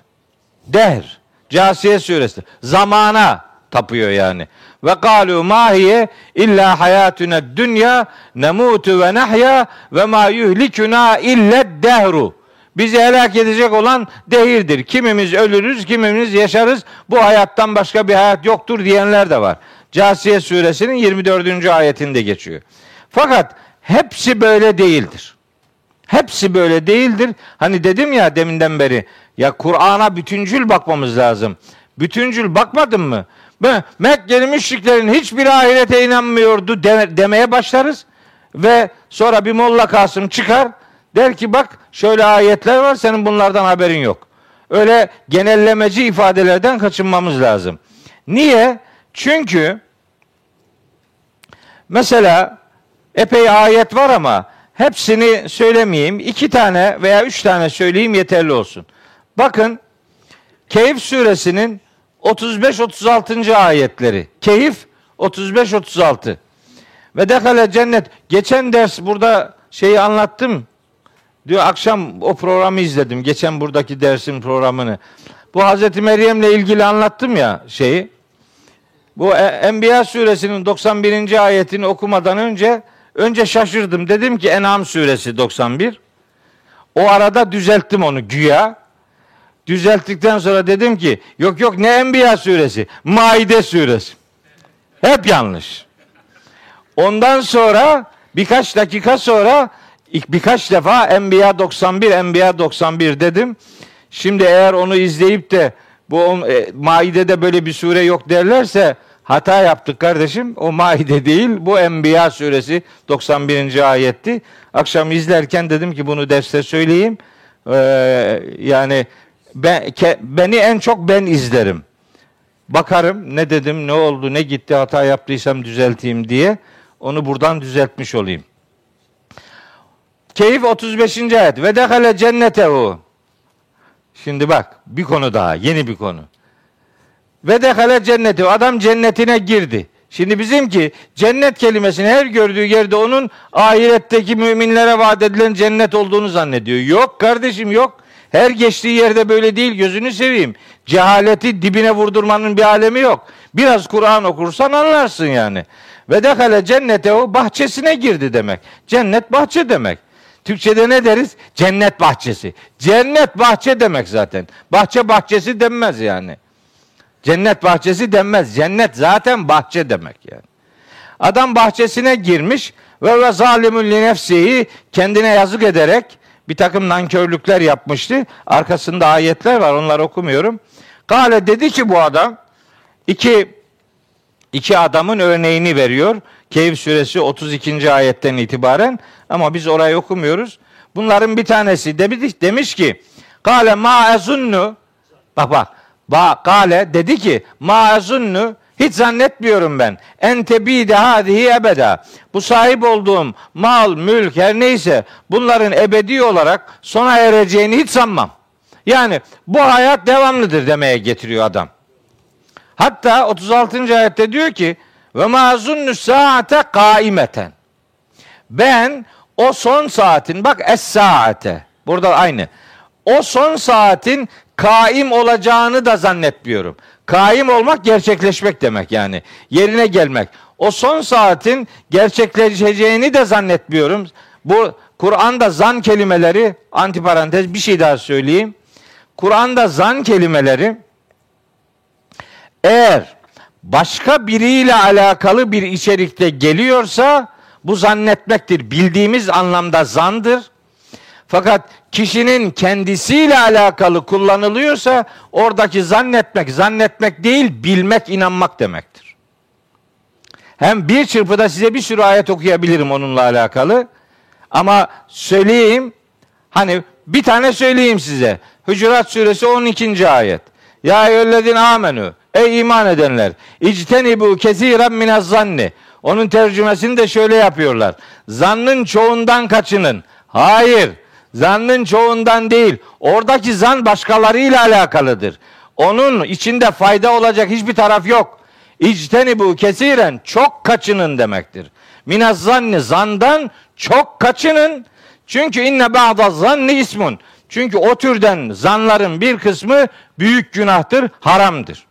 Dehr. Casiye suresi. Zamana tapıyor yani. Ve kalu mahiye illa hayatuna dünya nemutu ve nahya ve ma yuhlikuna illa dehru. Bizi helak edecek olan dehirdir. Kimimiz ölürüz, kimimiz yaşarız. Bu hayattan başka bir hayat yoktur diyenler de var. Casiye suresinin 24. ayetinde geçiyor. Fakat hepsi böyle değildir. Hepsi böyle değildir. Hani dedim ya deminden beri ya Kur'an'a bütüncül bakmamız lazım. Bütüncül bakmadın mı? Mekkeli müşriklerin hiçbir ahirete inanmıyordu demeye başlarız. Ve sonra bir Molla Kasım çıkar der ki bak şöyle ayetler var senin bunlardan haberin yok. Öyle genellemeci ifadelerden kaçınmamız lazım. Niye? Çünkü mesela epey ayet var ama hepsini söylemeyeyim. iki tane veya üç tane söyleyeyim yeterli olsun. Bakın Keyif suresinin 35-36. ayetleri. Keyif 35-36. Ve dekale cennet. Geçen ders burada şeyi anlattım. Diyor akşam o programı izledim. Geçen buradaki dersin programını. Bu Hazreti Meryem'le ilgili anlattım ya şeyi. Bu e, Enbiya suresinin 91. ayetini okumadan önce önce şaşırdım. Dedim ki En'am suresi 91. O arada düzelttim onu güya. Düzelttikten sonra dedim ki yok yok ne Enbiya suresi? Maide suresi. Hep yanlış. Ondan sonra birkaç dakika sonra birkaç defa Enbiya 91 Enbiya 91 dedim. Şimdi eğer onu izleyip de bu e, Maide'de böyle bir sure yok derlerse hata yaptık kardeşim. O Maide değil bu Enbiya suresi 91. ayetti. Akşam izlerken dedim ki bunu derste söyleyeyim. Ee, yani ben, ke, beni en çok ben izlerim. Bakarım ne dedim, ne oldu, ne gitti, hata yaptıysam düzelteyim diye. Onu buradan düzeltmiş olayım. Keyif 35. ayet. Ve dehale cennetehu. Şimdi bak bir konu daha, yeni bir konu. Ve dehale cenneti. Adam cennetine girdi. Şimdi bizimki cennet kelimesini her gördüğü yerde onun ahiretteki müminlere vaat edilen cennet olduğunu zannediyor. Yok kardeşim yok. Her geçtiği yerde böyle değil gözünü seveyim. Cehaleti dibine vurdurmanın bir alemi yok. Biraz Kur'an okursan anlarsın yani. Ve dekale cennete o bahçesine girdi demek. Cennet bahçe demek. Türkçede ne deriz? Cennet bahçesi. Cennet bahçe demek zaten. Bahçe bahçesi denmez yani. Cennet bahçesi denmez. Cennet zaten bahçe demek yani. Adam bahçesine girmiş ve ve zalimun li nefsihi kendine yazık ederek bir takım nankörlükler yapmıştı. Arkasında ayetler var onları okumuyorum. Kale dedi ki bu adam iki iki adamın örneğini veriyor. Keyif suresi 32. ayetten itibaren ama biz orayı okumuyoruz. Bunların bir tanesi demiş, demiş ki Kale ma ezunnu bak bak ba, Kale dedi ki ma ezunnu hiç zannetmiyorum ben. Ente de hadihi ebeda. Bu sahip olduğum mal, mülk her neyse bunların ebedi olarak sona ereceğini hiç sanmam. Yani bu hayat devamlıdır demeye getiriyor adam. Hatta 36. ayette diyor ki ve mazunnu saate kaimeten. Ben o son saatin bak es saate. Burada aynı. O son saatin kaim olacağını da zannetmiyorum. Kaim olmak gerçekleşmek demek yani. Yerine gelmek. O son saatin gerçekleşeceğini de zannetmiyorum. Bu Kur'an'da zan kelimeleri antiparantez bir şey daha söyleyeyim. Kur'an'da zan kelimeleri eğer başka biriyle alakalı bir içerikte geliyorsa bu zannetmektir. Bildiğimiz anlamda zandır. Fakat kişinin kendisiyle alakalı kullanılıyorsa oradaki zannetmek, zannetmek değil bilmek, inanmak demektir. Hem bir çırpıda size bir sürü ayet okuyabilirim onunla alakalı. Ama söyleyeyim, hani bir tane söyleyeyim size. Hucurat suresi 12. ayet. Ya eyyühellezine amenü. Ey iman edenler. İctenibu kesiren minez zanni. Onun tercümesini de şöyle yapıyorlar. Zannın çoğundan kaçının. Hayır. Zannın çoğundan değil. Oradaki zan başkalarıyla alakalıdır. Onun içinde fayda olacak hiçbir taraf yok. İcteni bu kesiren çok kaçının demektir. Minaz zanni zandan çok kaçının. Çünkü inne ba'da zanni ismun. Çünkü o türden zanların bir kısmı büyük günahtır, haramdır.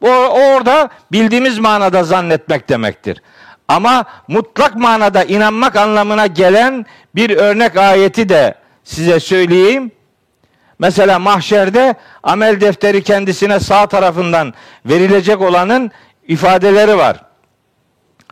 O orada bildiğimiz manada zannetmek demektir. Ama mutlak manada inanmak anlamına gelen bir örnek ayeti de size söyleyeyim. Mesela mahşerde amel defteri kendisine sağ tarafından verilecek olanın ifadeleri var.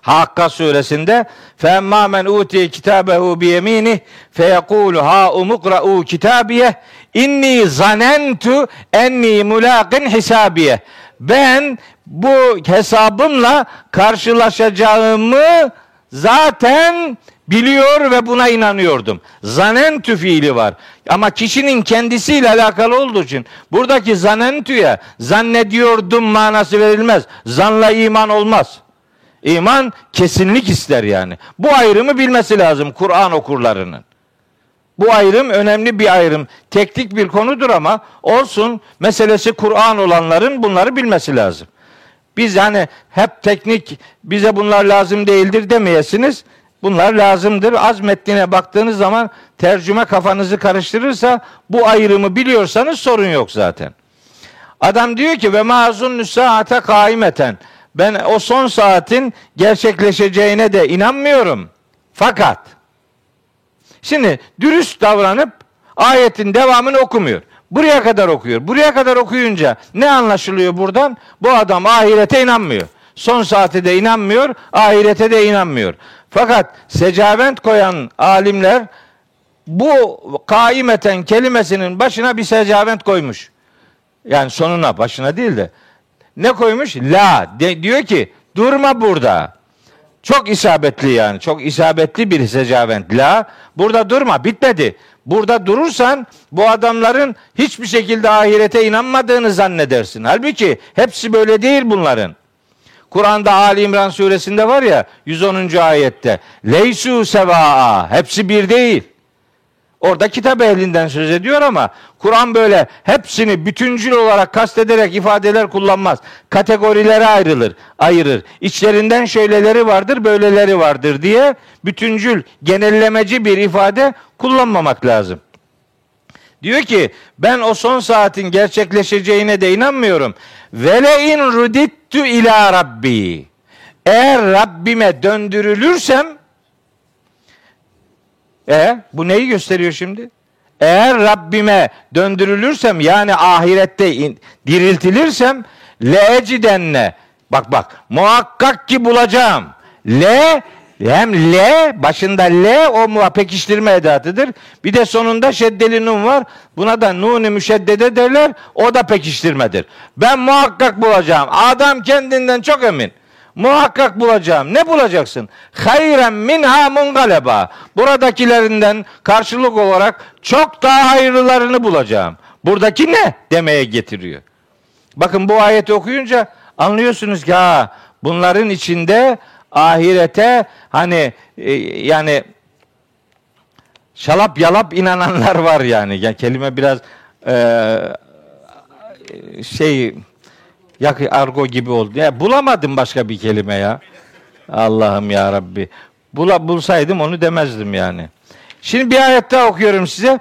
Hakka suresinde فَاَمَّا مَنْ اُوْتِي كِتَابَهُ بِيَم۪ينِهِ فَيَقُولُ هَا اُمُقْرَؤُوا كِتَابِيَهِ inni zanentu enni mulaqin hisabiye. ben bu hesabımla karşılaşacağımı zaten biliyor ve buna inanıyordum. Zanentü fiili var. Ama kişinin kendisiyle alakalı olduğu için buradaki zanentüye zannediyordum manası verilmez. Zanla iman olmaz. İman kesinlik ister yani. Bu ayrımı bilmesi lazım Kur'an okurlarının. Bu ayrım önemli bir ayrım. Teknik bir konudur ama olsun meselesi Kur'an olanların bunları bilmesi lazım. Biz hani hep teknik bize bunlar lazım değildir demeyesiniz. Bunlar lazımdır. Az metnine baktığınız zaman tercüme kafanızı karıştırırsa bu ayrımı biliyorsanız sorun yok zaten. Adam diyor ki ve mazun saate kaimeten. Ben o son saatin gerçekleşeceğine de inanmıyorum. Fakat şimdi dürüst davranıp ayetin devamını okumuyor. Buraya kadar okuyor. Buraya kadar okuyunca ne anlaşılıyor buradan? Bu adam ahirete inanmıyor. Son saate de inanmıyor, ahirete de inanmıyor. Fakat secavent koyan alimler bu kaimeten kelimesinin başına bir secavent koymuş. Yani sonuna başına değil de. Ne koymuş? La. De, diyor ki durma burada. Çok isabetli yani. Çok isabetli bir secavent. La. Burada durma. Bitmedi. Burada durursan bu adamların hiçbir şekilde ahirete inanmadığını zannedersin. Halbuki hepsi böyle değil bunların. Kur'an'da Ali İmran suresinde var ya 110. ayette. Leysu sevaa. Hepsi bir değil. Orada kitap ehlinden söz ediyor ama Kur'an böyle hepsini bütüncül olarak kastederek ifadeler kullanmaz. Kategorilere ayrılır, ayırır. İçlerinden şöyleleri vardır, böyleleri vardır diye bütüncül, genellemeci bir ifade kullanmamak lazım. Diyor ki ben o son saatin gerçekleşeceğine de inanmıyorum. Vele in rudittu ila rabbi. Eğer Rabbime döndürülürsem e bu neyi gösteriyor şimdi? Eğer Rabbime döndürülürsem yani ahirette in, diriltilirsem leecidenne bak bak muhakkak ki bulacağım. Le hem L başında L o pekiştirme edatıdır. Bir de sonunda şeddeli nun var. Buna da nunu müşeddede derler. O da pekiştirmedir. Ben muhakkak bulacağım. Adam kendinden çok emin. Muhakkak bulacağım. Ne bulacaksın? Hayren minha mungaleba. Buradakilerinden karşılık olarak çok daha hayırlılarını bulacağım. Buradaki ne demeye getiriyor. Bakın bu ayeti okuyunca anlıyorsunuz ki ha bunların içinde ahirete hani e, yani şalap yalap inananlar var yani. Yani kelime biraz e, şey yak argo gibi oldu. Ya bulamadım başka bir kelime ya. Allah'ım ya Rabbi. Bula, bulsaydım onu demezdim yani. Şimdi bir ayet daha okuyorum size.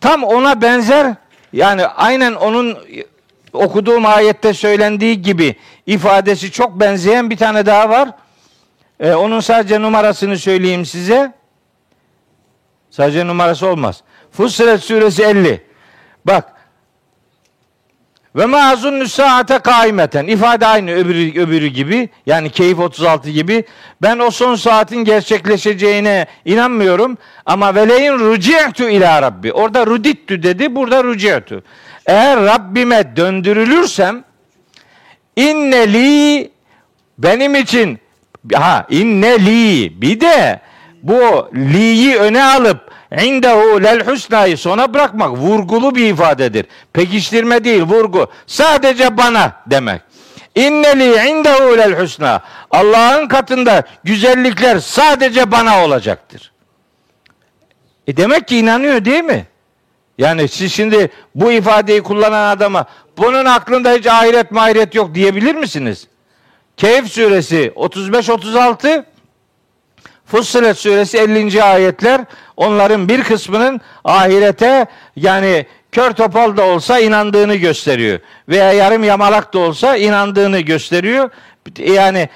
Tam ona benzer yani aynen onun okuduğum ayette söylendiği gibi ifadesi çok benzeyen bir tane daha var. Ee, onun sadece numarasını söyleyeyim size. Sadece numarası olmaz. Fussilet suresi 50. Bak ve mazun saate kaimeten. İfade aynı öbürü, öbürü gibi. Yani keyif 36 gibi. Ben o son saatin gerçekleşeceğine inanmıyorum. Ama veleyin ruciyetu ila Rabbi. Orada rudittu dedi. Burada ruciyetu. Eğer Rabbime döndürülürsem inneli benim için ha inneli bir de bu li'yi öne alıp İndehu lel husnayı sona bırakmak vurgulu bir ifadedir. Pekiştirme değil vurgu. Sadece bana demek. İnneli indehu lel husna. Allah'ın katında güzellikler sadece bana olacaktır. E demek ki inanıyor değil mi? Yani siz şimdi bu ifadeyi kullanan adama bunun aklında hiç ahiret mahiret yok diyebilir misiniz? Kehf suresi 35-36 Fussilet suresi 50. ayetler onların bir kısmının ahirete yani kör topal da olsa inandığını gösteriyor. Veya yarım yamalak da olsa inandığını gösteriyor. Yani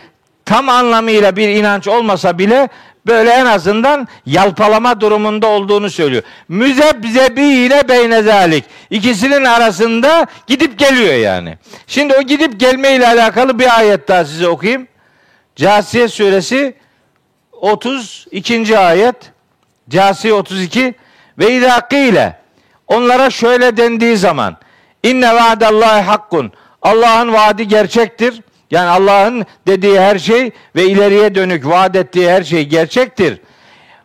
tam anlamıyla bir inanç olmasa bile böyle en azından yalpalama durumunda olduğunu söylüyor. Müzebzebi yine beynezalik. İkisinin arasında gidip geliyor yani. Şimdi o gidip gelme ile alakalı bir ayet daha size okuyayım. Casiye suresi 32. ayet. Casiye 32 ve ile onlara şöyle dendiği zaman inne vaadallahi hakkun Allah'ın vaadi gerçektir. Yani Allah'ın dediği her şey ve ileriye dönük vaat ettiği her şey gerçektir.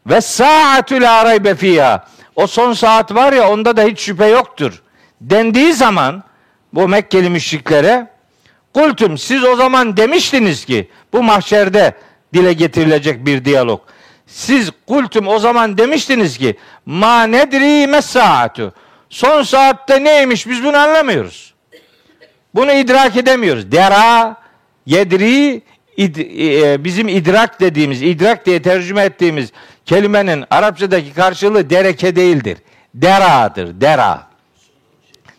Ve saatü la raybe fiha. O son saat var ya onda da hiç şüphe yoktur. Dendiği zaman bu Mekkeli müşriklere kultum siz o zaman demiştiniz ki bu mahşerde dile getirilecek bir diyalog. Siz kultum o zaman demiştiniz ki ma nedri mesaatu. Son saatte neymiş biz bunu anlamıyoruz. Bunu idrak edemiyoruz. Dera yedri id, e, bizim idrak dediğimiz, idrak diye tercüme ettiğimiz kelimenin Arapçadaki karşılığı dereke değildir. Dera'dır, dera.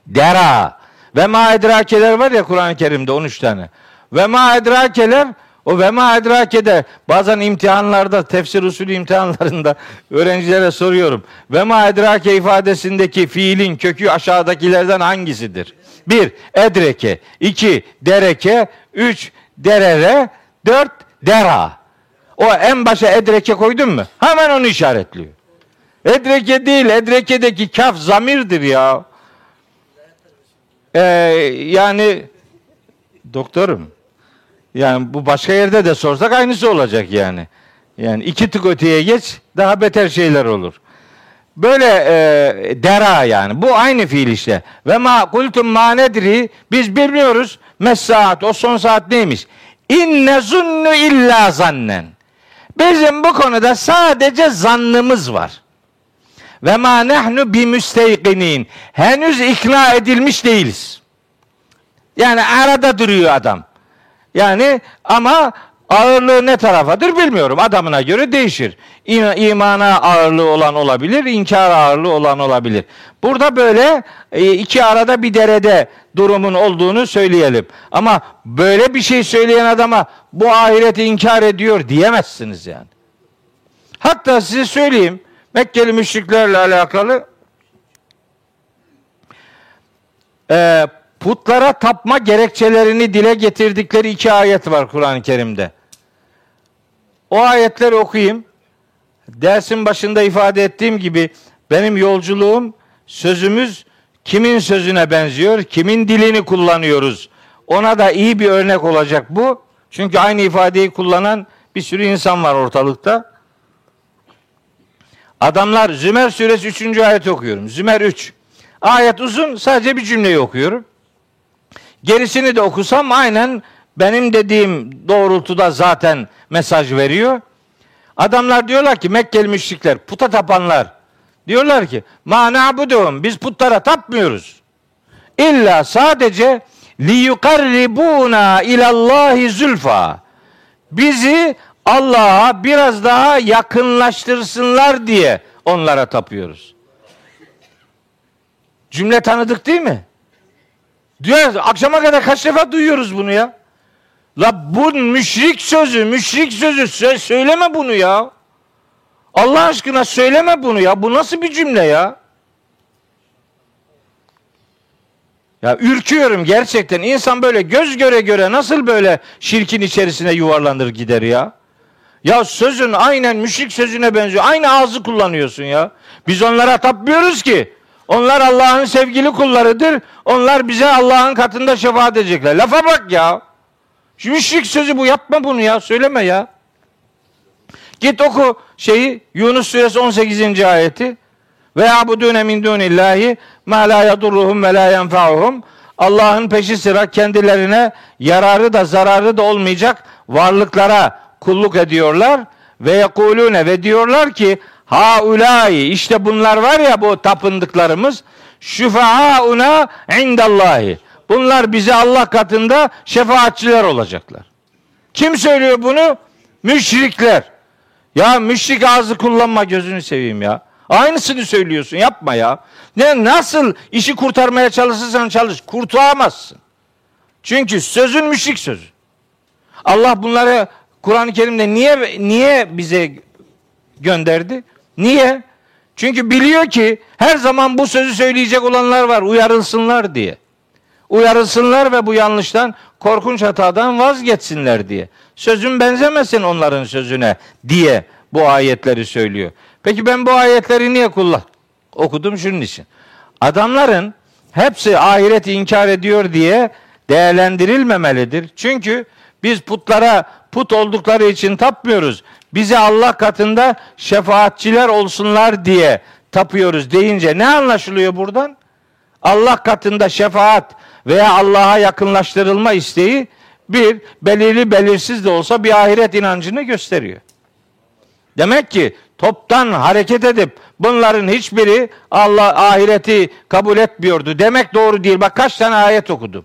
Dera. Ve ma edrakeler var ya Kur'an-ı Kerim'de 13 tane. Ve ma edrakeler o ve ma edrake'de bazen imtihanlarda tefsir usulü imtihanlarında öğrencilere soruyorum. Ve ma edrake ifadesindeki fiilin kökü aşağıdakilerden hangisidir? Bir, edreke. iki dereke. Üç, derere. Dört, dera. O en başa edreke koydun mu? Hemen onu işaretliyor. Edreke değil, edrekedeki kaf zamirdir ya. Ee, yani doktorum yani bu başka yerde de sorsak aynısı olacak yani. Yani iki tık öteye geç daha beter şeyler olur. Böyle e, dera yani. Bu aynı fiil işte. Ve ma kultum ma nedri biz bilmiyoruz. Messaat o son saat neymiş? İnne zunnu illa zannen. Bizim bu konuda sadece zannımız var. Ve ma nehnu bi müsteykinin. Henüz ikna edilmiş değiliz. Yani arada duruyor adam. Yani ama ağırlığı ne tarafadır bilmiyorum. Adamına göre değişir. İmana ağırlığı olan olabilir, inkar ağırlığı olan olabilir. Burada böyle e, iki arada bir derede durumun olduğunu söyleyelim. Ama böyle bir şey söyleyen adama bu ahireti inkar ediyor diyemezsiniz yani. Hatta size söyleyeyim Mekkeli müşriklerle alakalı e, putlara tapma gerekçelerini dile getirdikleri iki ayet var Kur'an-ı Kerim'de. O ayetleri okuyayım. Dersin başında ifade ettiğim gibi benim yolculuğum, sözümüz kimin sözüne benziyor, kimin dilini kullanıyoruz. Ona da iyi bir örnek olacak bu. Çünkü aynı ifadeyi kullanan bir sürü insan var ortalıkta. Adamlar Zümer suresi 3. ayet okuyorum. Zümer 3. Ayet uzun sadece bir cümleyi okuyorum. Gerisini de okusam aynen benim dediğim doğrultuda zaten mesaj veriyor. Adamlar diyorlar ki Mekkeli müşrikler, puta tapanlar diyorlar ki ma na'buduhum biz putlara tapmıyoruz. İlla sadece li yukarribuna ilallahi zulfa. Bizi Allah'a biraz daha yakınlaştırsınlar diye onlara tapıyoruz. Cümle tanıdık değil mi? Diyor akşama kadar kaç defa duyuyoruz bunu ya? La bu müşrik sözü, müşrik sözü söyleme bunu ya. Allah aşkına söyleme bunu ya. Bu nasıl bir cümle ya? Ya ürküyorum gerçekten. İnsan böyle göz göre göre nasıl böyle şirkin içerisine yuvarlanır gider ya? Ya sözün aynen müşrik sözüne benziyor. Aynı ağzı kullanıyorsun ya. Biz onlara tapmıyoruz ki. Onlar Allah'ın sevgili kullarıdır. Onlar bize Allah'ın katında şefaat edecekler. Lafa bak ya. Şu müşrik sözü bu. Yapma bunu ya. Söyleme ya. Git oku şeyi Yunus suresi 18. ayeti. Ve abudune min dunillahi ma la yadurruhum ve la yenfa'uhum. Allah'ın peşi sıra kendilerine yararı da zararı da olmayacak varlıklara kulluk ediyorlar ve yekulune ve diyorlar ki haulai işte bunlar var ya bu tapındıklarımız şüfauna indallahi. Bunlar bize Allah katında şefaatçiler olacaklar. Kim söylüyor bunu? Müşrikler. Ya müşrik ağzı kullanma gözünü seveyim ya. Aynısını söylüyorsun yapma ya. Ne nasıl işi kurtarmaya çalışırsan çalış kurtulamazsın. Çünkü sözün müşrik sözü. Allah bunları Kur'an-ı Kerim'de niye niye bize gönderdi. Niye? Çünkü biliyor ki her zaman bu sözü söyleyecek olanlar var uyarılsınlar diye. Uyarılsınlar ve bu yanlıştan korkunç hatadan vazgeçsinler diye. Sözün benzemesin onların sözüne diye bu ayetleri söylüyor. Peki ben bu ayetleri niye kullan? Okudum şunun için. Adamların hepsi ahireti inkar ediyor diye değerlendirilmemelidir. Çünkü biz putlara put oldukları için tapmıyoruz. Bize Allah katında şefaatçiler olsunlar diye tapıyoruz deyince ne anlaşılıyor buradan? Allah katında şefaat veya Allah'a yakınlaştırılma isteği bir belirli belirsiz de olsa bir ahiret inancını gösteriyor. Demek ki toptan hareket edip bunların hiçbiri Allah ahireti kabul etmiyordu demek doğru değil. Bak kaç tane ayet okudum.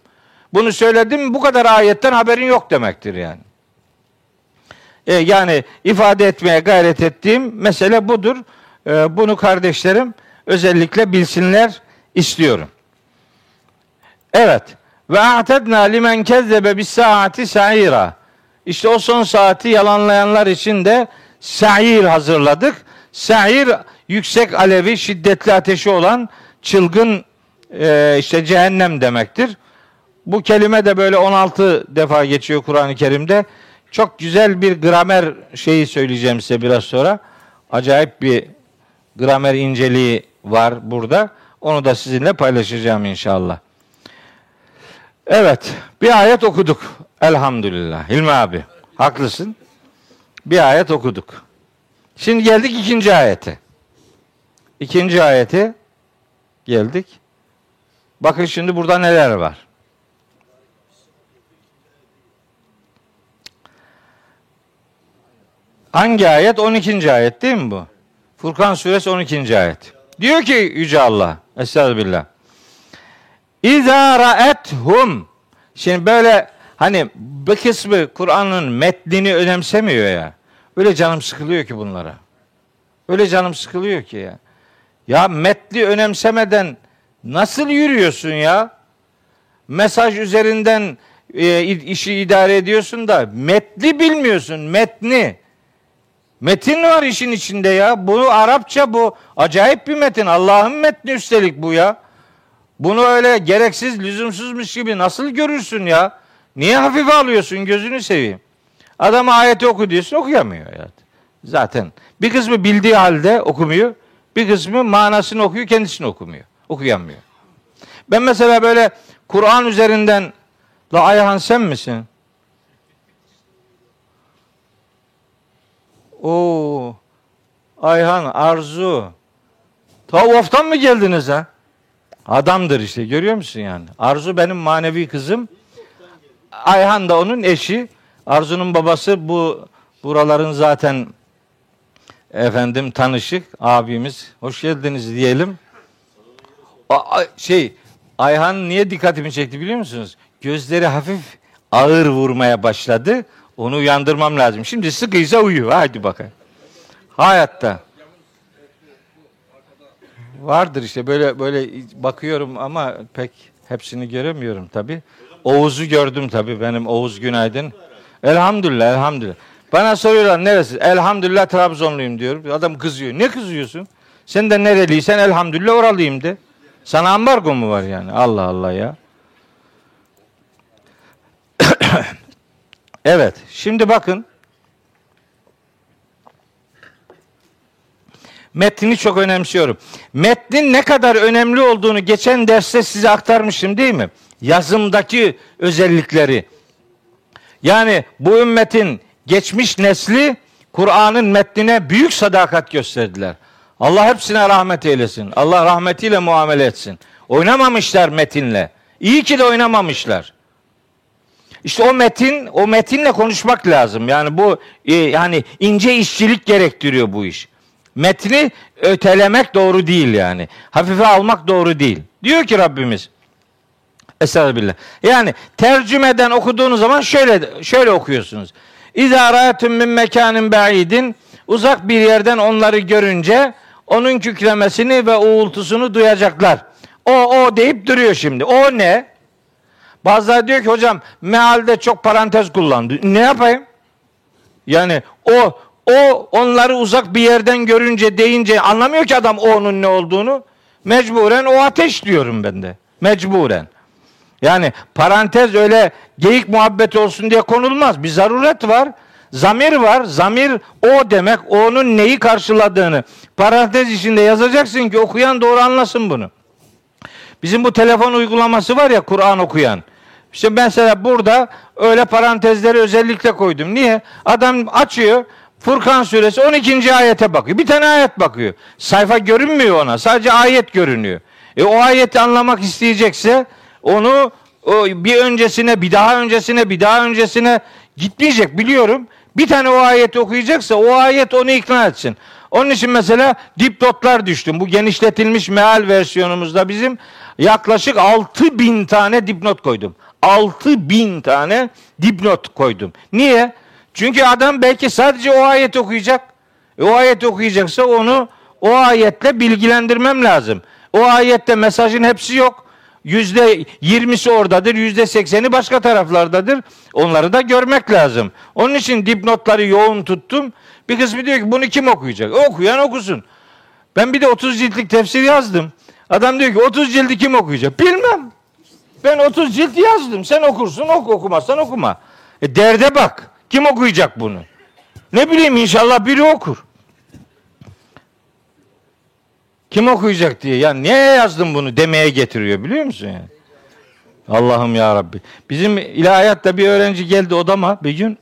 Bunu söyledim bu kadar ayetten haberin yok demektir yani. E, yani ifade etmeye gayret ettiğim mesele budur. E, bunu kardeşlerim özellikle bilsinler istiyorum. Evet. Ve a'tedna limen kezzebe bis saati sa'ira. İşte o son saati yalanlayanlar için de sa'ir hazırladık. Sa'ir yüksek alevi, şiddetli ateşi olan çılgın e, işte cehennem demektir. Bu kelime de böyle 16 defa geçiyor Kur'an-ı Kerim'de. Çok güzel bir gramer şeyi söyleyeceğim size biraz sonra. Acayip bir gramer inceliği var burada. Onu da sizinle paylaşacağım inşallah. Evet, bir ayet okuduk. Elhamdülillah. Hilmi abi, haklısın. Bir ayet okuduk. Şimdi geldik ikinci ayete. İkinci ayete geldik. Bakın şimdi burada neler var. Hangi ayet? 12. ayet değil mi bu? Furkan suresi 12. ayet. Diyor ki Yüce Allah. Estağfirullah. İzâ ra'ethum. Şimdi böyle hani bir kısmı Kur'an'ın metnini önemsemiyor ya. Öyle canım sıkılıyor ki bunlara. Öyle canım sıkılıyor ki ya. Ya metni önemsemeden nasıl yürüyorsun ya? Mesaj üzerinden e, işi idare ediyorsun da metni bilmiyorsun. Metni. Metin var işin içinde ya. Bu Arapça bu. Acayip bir metin. Allah'ın metni üstelik bu ya. Bunu öyle gereksiz, lüzumsuzmuş gibi nasıl görürsün ya? Niye hafife alıyorsun gözünü seveyim? Adam ayeti oku diyorsun okuyamıyor ya. Zaten bir kısmı bildiği halde okumuyor. Bir kısmı manasını okuyor kendisini okumuyor. Okuyamıyor. Ben mesela böyle Kur'an üzerinden La Ayhan sen misin? O Ayhan, Arzu. Tavaftan mı geldiniz ha? Adamdır işte görüyor musun yani? Arzu benim manevi kızım. Ayhan da onun eşi. Arzu'nun babası bu buraların zaten efendim tanışık abimiz. Hoş geldiniz diyelim. A, şey Ayhan niye dikkatimi çekti biliyor musunuz? Gözleri hafif ağır vurmaya başladı. Onu uyandırmam lazım. Şimdi sıkıysa uyu. Hadi bakayım. Hayatta. Vardır işte böyle böyle bakıyorum ama pek hepsini göremiyorum tabi. Oğuz'u gördüm tabi benim Oğuz Günaydın. Elhamdülillah elhamdülillah. Bana soruyorlar neresi? Elhamdülillah Trabzonluyum diyorum. Adam kızıyor. Ne kızıyorsun? Sen de nereliysen elhamdülillah oralıyım de. Sana ambargo mu var yani? Allah Allah ya. evet. Şimdi bakın. Metni çok önemsiyorum. Metnin ne kadar önemli olduğunu geçen derste size aktarmıştım değil mi? Yazımdaki özellikleri. Yani bu ümmetin geçmiş nesli Kur'an'ın metnine büyük sadakat gösterdiler. Allah hepsine rahmet eylesin. Allah rahmetiyle muamele etsin. Oynamamışlar metinle. İyi ki de oynamamışlar. İşte o metin, o metinle konuşmak lazım. Yani bu e, yani ince işçilik gerektiriyor bu iş. Metni ötelemek doğru değil yani. Hafife almak doğru değil. Diyor ki Rabbimiz. Estağfirullah. Yani tercümeden okuduğunuz zaman şöyle şöyle okuyorsunuz. İzâ râetüm min mekânin ba'idin uzak bir yerden onları görünce onun kükremesini ve uğultusunu duyacaklar. O o deyip duruyor şimdi. O ne? Bazıları diyor ki hocam mealde çok parantez kullandı. Ne yapayım? Yani o O onları uzak bir yerden görünce deyince anlamıyor ki adam o onun ne olduğunu. Mecburen o ateş diyorum ben de. Mecburen. Yani parantez öyle geyik muhabbeti olsun diye konulmaz. Bir zaruret var. Zamir var. Zamir o demek. Onun neyi karşıladığını parantez içinde yazacaksın ki okuyan doğru anlasın bunu. Bizim bu telefon uygulaması var ya Kur'an okuyan. İşte mesela burada öyle parantezleri özellikle koydum. Niye? Adam açıyor Furkan suresi 12. ayete bakıyor. Bir tane ayet bakıyor. Sayfa görünmüyor ona. Sadece ayet görünüyor. E o ayeti anlamak isteyecekse onu o bir öncesine, bir daha öncesine, bir daha öncesine gitmeyecek biliyorum. Bir tane o ayeti okuyacaksa o ayet onu ikna etsin. Onun için mesela dipnotlar düştüm. Bu genişletilmiş meal versiyonumuzda bizim yaklaşık 6 bin tane dipnot koydum. 6 bin tane dipnot koydum. Niye? Çünkü adam belki sadece o ayet okuyacak. E, o ayet okuyacaksa onu o ayetle bilgilendirmem lazım. O ayette mesajın hepsi yok. Yüzde yirmisi oradadır, yüzde sekseni başka taraflardadır. Onları da görmek lazım. Onun için dipnotları yoğun tuttum. Bir kısmı diyor ki bunu kim okuyacak? Okuyan okusun. Ben bir de 30 ciltlik tefsir yazdım. Adam diyor ki 30 cildi kim okuyacak? Bilmem. Ben 30 cilt yazdım. Sen okursun, oku okumazsan okuma. E derde bak. Kim okuyacak bunu? Ne bileyim inşallah biri okur. Kim okuyacak diye. Ya niye yazdım bunu demeye getiriyor biliyor musun yani? Allah'ım ya Rabbi. Bizim ilahiyatta bir öğrenci geldi odama bir gün.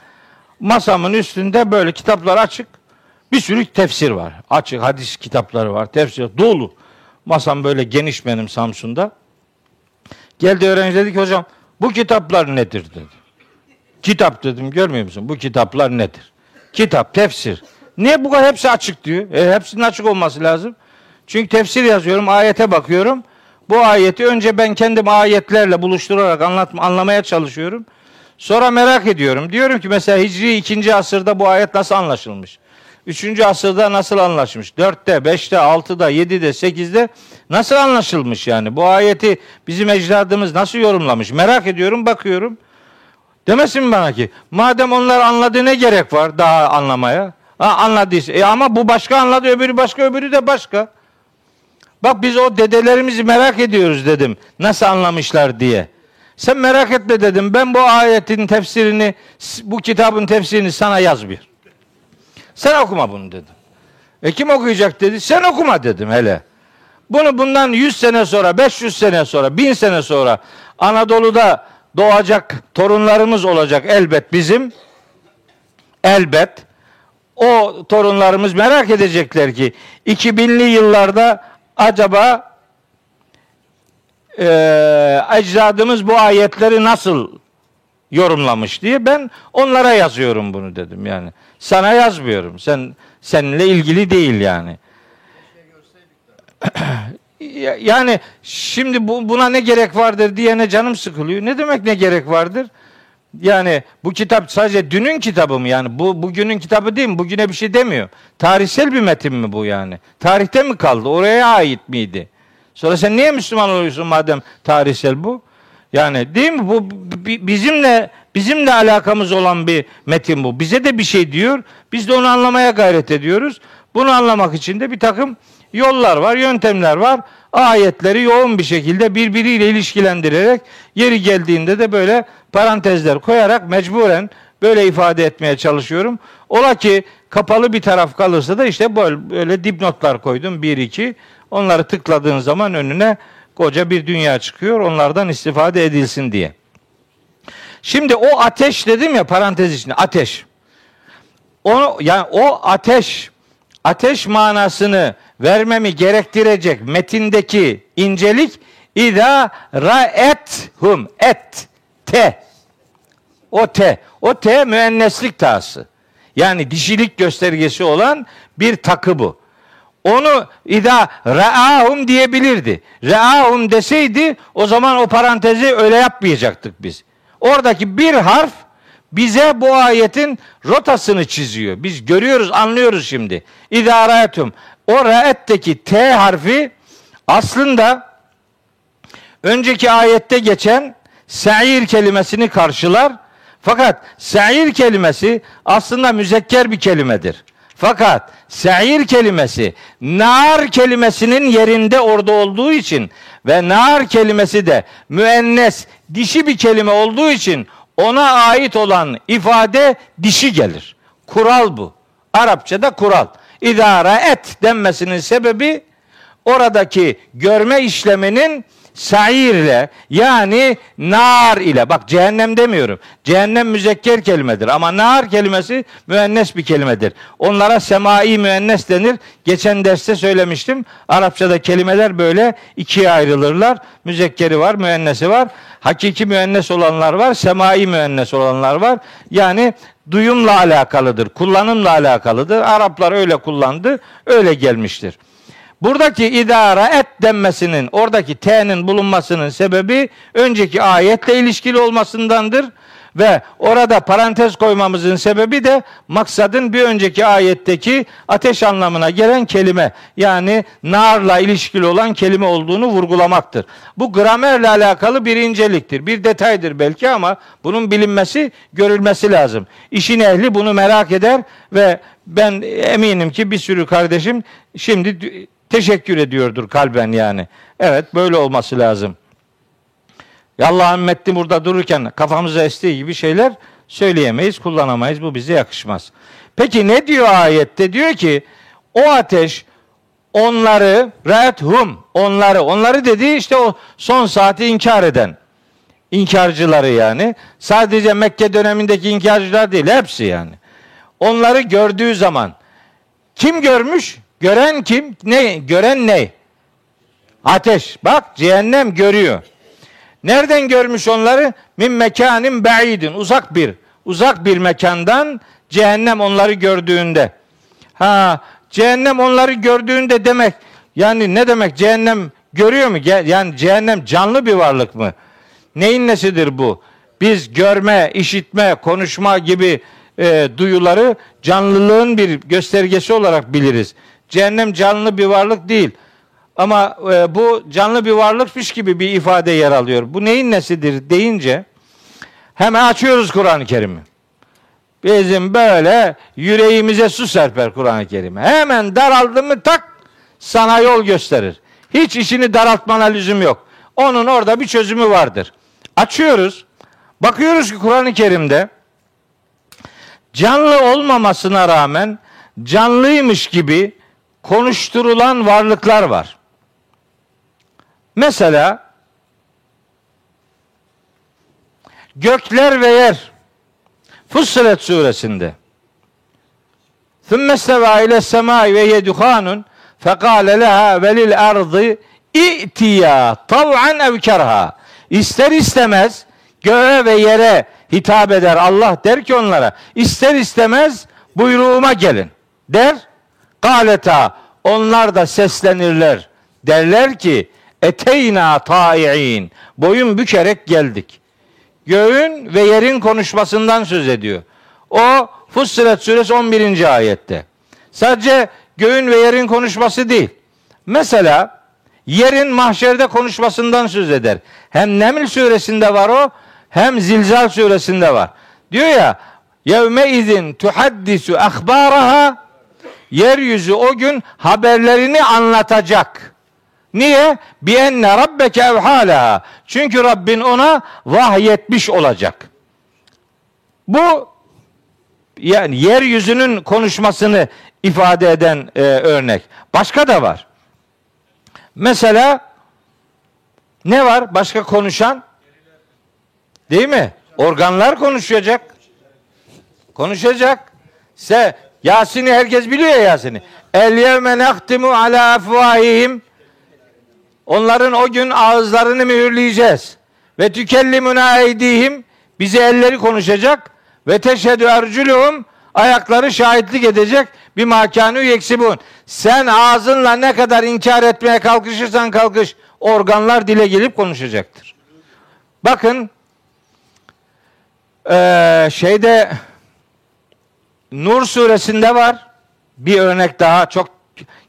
Masamın üstünde böyle kitaplar açık. Bir sürü tefsir var. Açık hadis kitapları var. Tefsir dolu. Masam böyle geniş benim Samsun'da. Geldi öğrenci dedi ki hocam bu kitaplar nedir dedi. Kitap dedim görmüyor musun? Bu kitaplar nedir? Kitap, tefsir. Niye bu kadar hepsi açık diyor? E, hepsinin açık olması lazım. Çünkü tefsir yazıyorum, ayete bakıyorum. Bu ayeti önce ben kendim ayetlerle buluşturarak anlatma, anlamaya çalışıyorum. Sonra merak ediyorum. Diyorum ki mesela Hicri 2. asırda bu ayet nasıl anlaşılmış? 3. asırda nasıl anlaşılmış? 4'te, 5'te, 6'da, 7'de, 8'de nasıl anlaşılmış yani? Bu ayeti bizim ecdadımız nasıl yorumlamış? Merak ediyorum, bakıyorum. Demesin bana ki madem onlar anladı ne gerek var daha anlamaya? Ha, anladıysa. E ama bu başka anladı öbürü başka öbürü de başka. Bak biz o dedelerimizi merak ediyoruz dedim. Nasıl anlamışlar diye. Sen merak etme dedim. Ben bu ayetin tefsirini, bu kitabın tefsirini sana yaz bir. Sen okuma bunu dedim. E kim okuyacak dedi. Sen okuma dedim hele. Bunu bundan 100 sene sonra, 500 sene sonra, 1000 sene sonra Anadolu'da doğacak torunlarımız olacak elbet bizim. Elbet. O torunlarımız merak edecekler ki 2000'li yıllarda acaba e, ecdadımız bu ayetleri nasıl yorumlamış diye ben onlara yazıyorum bunu dedim yani. Sana yazmıyorum. Sen seninle ilgili değil yani. yani şimdi bu, buna ne gerek vardır diyene canım sıkılıyor. Ne demek ne gerek vardır? Yani bu kitap sadece dünün kitabı mı yani? Bu bugünün kitabı değil mi? Bugüne bir şey demiyor. Tarihsel bir metin mi bu yani? Tarihte mi kaldı? Oraya ait miydi? Sonra sen niye Müslüman oluyorsun madem tarihsel bu? Yani değil mi? Bu bizimle bizimle alakamız olan bir metin bu. Bize de bir şey diyor. Biz de onu anlamaya gayret ediyoruz. Bunu anlamak için de bir takım yollar var, yöntemler var. Ayetleri yoğun bir şekilde birbiriyle ilişkilendirerek yeri geldiğinde de böyle parantezler koyarak mecburen böyle ifade etmeye çalışıyorum. Ola ki kapalı bir taraf kalırsa da işte böyle, böyle dipnotlar koydum. Bir iki. Onları tıkladığın zaman önüne koca bir dünya çıkıyor. Onlardan istifade edilsin diye. Şimdi o ateş dedim ya parantez içinde ateş. Onu yani o ateş ateş manasını vermemi gerektirecek metindeki incelik İza hum et te o te o te müenneslik tası. Yani dişilik göstergesi olan bir takı bu. Onu ida ra'ahum diyebilirdi. Ra'ahum deseydi o zaman o parantezi öyle yapmayacaktık biz. Oradaki bir harf bize bu ayetin rotasını çiziyor. Biz görüyoruz, anlıyoruz şimdi. İda ra'etum. O ra'etteki T harfi aslında önceki ayette geçen sa'ir kelimesini karşılar. Fakat sa'ir kelimesi aslında müzekker bir kelimedir. Fakat sa'ir kelimesi nar kelimesinin yerinde orada olduğu için ve nar kelimesi de müennes dişi bir kelime olduğu için ona ait olan ifade dişi gelir. Kural bu. Arapçada kural. İdara et denmesinin sebebi oradaki görme işleminin sair ile yani nar ile bak cehennem demiyorum. Cehennem müzekker kelimedir ama nar kelimesi müennes bir kelimedir. Onlara semai müennes denir. Geçen derste söylemiştim. Arapçada kelimeler böyle ikiye ayrılırlar. Müzekkeri var, müennesi var. Hakiki müennes olanlar var, semai müennes olanlar var. Yani duyumla alakalıdır, kullanımla alakalıdır. Araplar öyle kullandı, öyle gelmiştir. Buradaki idara et denmesinin, oradaki t'nin bulunmasının sebebi önceki ayetle ilişkili olmasındandır. Ve orada parantez koymamızın sebebi de maksadın bir önceki ayetteki ateş anlamına gelen kelime yani narla ilişkili olan kelime olduğunu vurgulamaktır. Bu gramerle alakalı bir inceliktir. Bir detaydır belki ama bunun bilinmesi, görülmesi lazım. İşin ehli bunu merak eder ve ben eminim ki bir sürü kardeşim şimdi teşekkür ediyordur kalben yani. Evet böyle olması lazım. Ya Allah'ın metni burada dururken kafamıza estiği gibi şeyler söyleyemeyiz, kullanamayız. Bu bize yakışmaz. Peki ne diyor ayette? Diyor ki o ateş onları rethum onları onları dedi işte o son saati inkar eden inkarcıları yani. Sadece Mekke dönemindeki inkarcılar değil hepsi yani. Onları gördüğü zaman kim görmüş? Gören kim? Ne? Gören ne? Ateş. Bak cehennem görüyor. Nereden görmüş onları? Min mekanin ba'idin. Uzak bir. Uzak bir mekandan cehennem onları gördüğünde. Ha, cehennem onları gördüğünde demek yani ne demek cehennem görüyor mu? Yani cehennem canlı bir varlık mı? Neyin nesidir bu? Biz görme, işitme, konuşma gibi e, duyuları canlılığın bir göstergesi olarak biliriz. Cehennem canlı bir varlık değil. Ama e, bu canlı bir varlıkmış gibi bir ifade yer alıyor. Bu neyin nesidir deyince hemen açıyoruz Kur'an-ı Kerim'i. Bizim böyle yüreğimize su serper Kur'an-ı Kerim. Hemen daraldı mı tak sana yol gösterir. Hiç işini daraltmana lüzum yok. Onun orada bir çözümü vardır. Açıyoruz. Bakıyoruz ki Kur'an-ı Kerim'de canlı olmamasına rağmen canlıymış gibi konuşturulan varlıklar var. Mesela gökler ve yer Fussilet suresinde ثُمَّ اسْتَوَى اِلَى السَّمَاءِ وَهِيَ دُخَانٌ فَقَالَ لَهَا وَلِلْاَرْضِ اِئْتِيَا طَوْعًا اَوْ كَرْهًا İster istemez göğe ve yere hitap eder Allah der ki onlara ister istemez buyruğuma gelin der. Galeta onlar da seslenirler. Derler ki eteyna ta'i'in. Boyun bükerek geldik. Göğün ve yerin konuşmasından söz ediyor. O Fussilet suresi 11. ayette. Sadece göğün ve yerin konuşması değil. Mesela yerin mahşerde konuşmasından söz eder. Hem Neml suresinde var o hem Zilzal suresinde var. Diyor ya yevme izin tuhaddisu ahbaraha yeryüzü o gün haberlerini anlatacak. Niye? Bi enne rabbeke evhala. Çünkü Rabbin ona vahyetmiş olacak. Bu yani yeryüzünün konuşmasını ifade eden e, örnek. Başka da var. Mesela ne var? Başka konuşan? Değil mi? Organlar konuşacak. Konuşacak. Se Yasin'i herkes biliyor ya Yasin'i. El yevme nehtimu ala afvahihim Onların o gün ağızlarını mühürleyeceğiz. Ve tükellimuna eydihim bize elleri konuşacak ve teşhedü erculuhum ayakları şahitlik edecek bir makanu yeksibun. Sen ağzınla ne kadar inkar etmeye kalkışırsan kalkış organlar dile gelip konuşacaktır. Bakın ee, şeyde Nur suresinde var bir örnek daha çok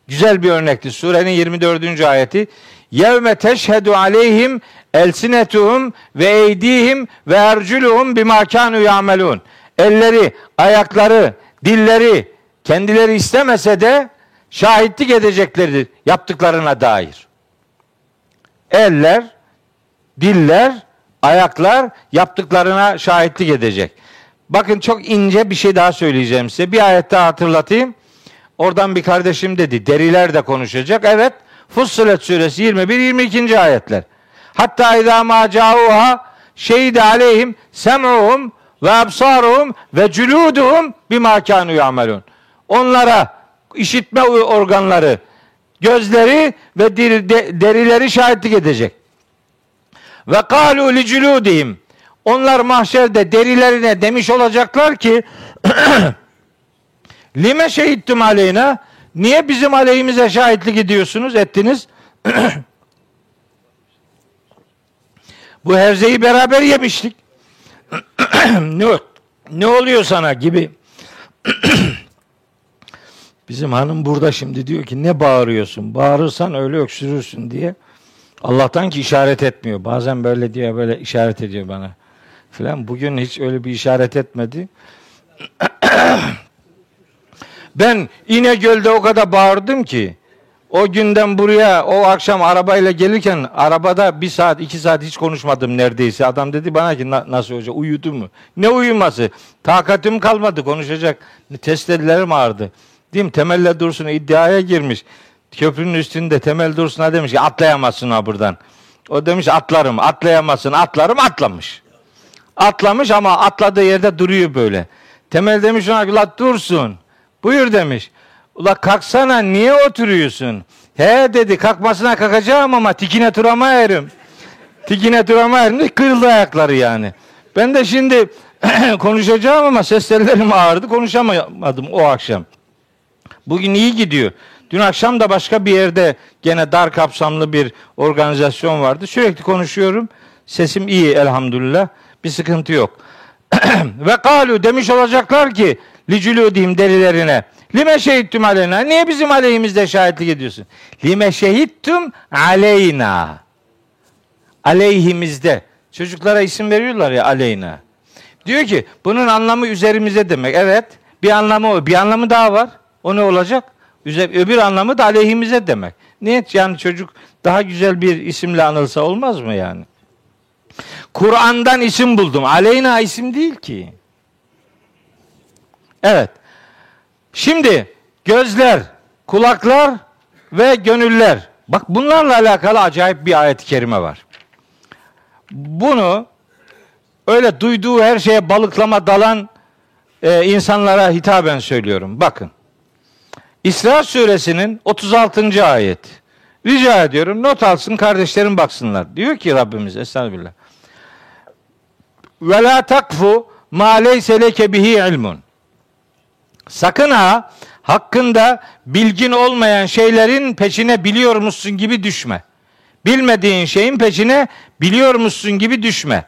güzel bir örnekti. Surenin 24. ayeti. Yevme teşhedü aleyhim elsinetuhum ve eydihim ve erculuhum bima kanu yamelun. Elleri, ayakları, dilleri kendileri istemese de şahitlik edeceklerdir yaptıklarına dair. Eller, diller, ayaklar yaptıklarına şahitlik edecek. Bakın çok ince bir şey daha söyleyeceğim size. Bir ayet daha hatırlatayım. Oradan bir kardeşim dedi. Deriler de konuşacak. Evet. Fussilet suresi 21-22. ayetler. Hatta idâ mâ câuha şehide aleyhim sem'uhum ve absaruhum ve cülûduhum bimâ kânû ya'melûn. Onlara işitme organları, gözleri ve derileri şahitlik edecek. Ve kâlû li cülûdihim. Onlar mahşerde derilerine demiş olacaklar ki Lime şehittum aleyna? Niye bizim aleyhimize şahitlik ediyorsunuz, ettiniz? Bu hevzeyi beraber yemiştik. ne, ne oluyor sana gibi. Bizim hanım burada şimdi diyor ki ne bağırıyorsun? Bağırırsan öyle öksürürsün diye. Allah'tan ki işaret etmiyor. Bazen böyle diye böyle işaret ediyor bana. Filan bugün hiç öyle bir işaret etmedi. ben İnegöl'de o kadar bağırdım ki o günden buraya o akşam arabayla gelirken arabada bir saat iki saat hiç konuşmadım neredeyse. Adam dedi bana ki nasıl hoca uyudu mu? Ne uyuması? Takatim kalmadı konuşacak. Testedilerim ağrıdı. Diyeyim temelle dursun iddiaya girmiş. Köprünün üstünde temel dursun demiş ki atlayamazsın ha buradan. O demiş atlarım atlayamazsın atlarım atlamış. Atlamış ama atladığı yerde duruyor böyle. Temel demiş ona la dursun. Buyur demiş. Ula kalksana niye oturuyorsun? He dedi kalkmasına kalkacağım ama tikine turama erim. Tikine turama erim. Kırıldı ayakları yani. Ben de şimdi konuşacağım ama ses tellerim ağrıdı konuşamadım o akşam. Bugün iyi gidiyor. Dün akşam da başka bir yerde gene dar kapsamlı bir organizasyon vardı. Sürekli konuşuyorum. Sesim iyi elhamdülillah. Bir sıkıntı yok. Ve kalu demiş olacaklar ki licülüdihim derilerine Lime şehittum aleyna. Niye bizim aleyhimizde şahitlik ediyorsun? Lime şehittum aleyna. Aleyhimizde. Çocuklara isim veriyorlar ya aleyna. Diyor ki bunun anlamı üzerimize demek. Evet. Bir anlamı. Bir anlamı daha var. O ne olacak? Öbür anlamı da aleyhimize demek. Niye? Yani çocuk daha güzel bir isimle anılsa olmaz mı yani? Kur'an'dan isim buldum. Aleyna isim değil ki. Evet. Şimdi gözler, kulaklar ve gönüller. Bak bunlarla alakalı acayip bir ayet-i kerime var. Bunu öyle duyduğu her şeye balıklama dalan e, insanlara hitaben söylüyorum. Bakın. İsra suresinin 36. ayet. Rica ediyorum not alsın kardeşlerim baksınlar. Diyor ki Rabbimiz Estağfirullah. Ve la takfu ma leyse leke bihi ilmun. Sakın ha hakkında bilgin olmayan şeylerin peşine biliyor musun gibi düşme. Bilmediğin şeyin peşine biliyor musun gibi düşme.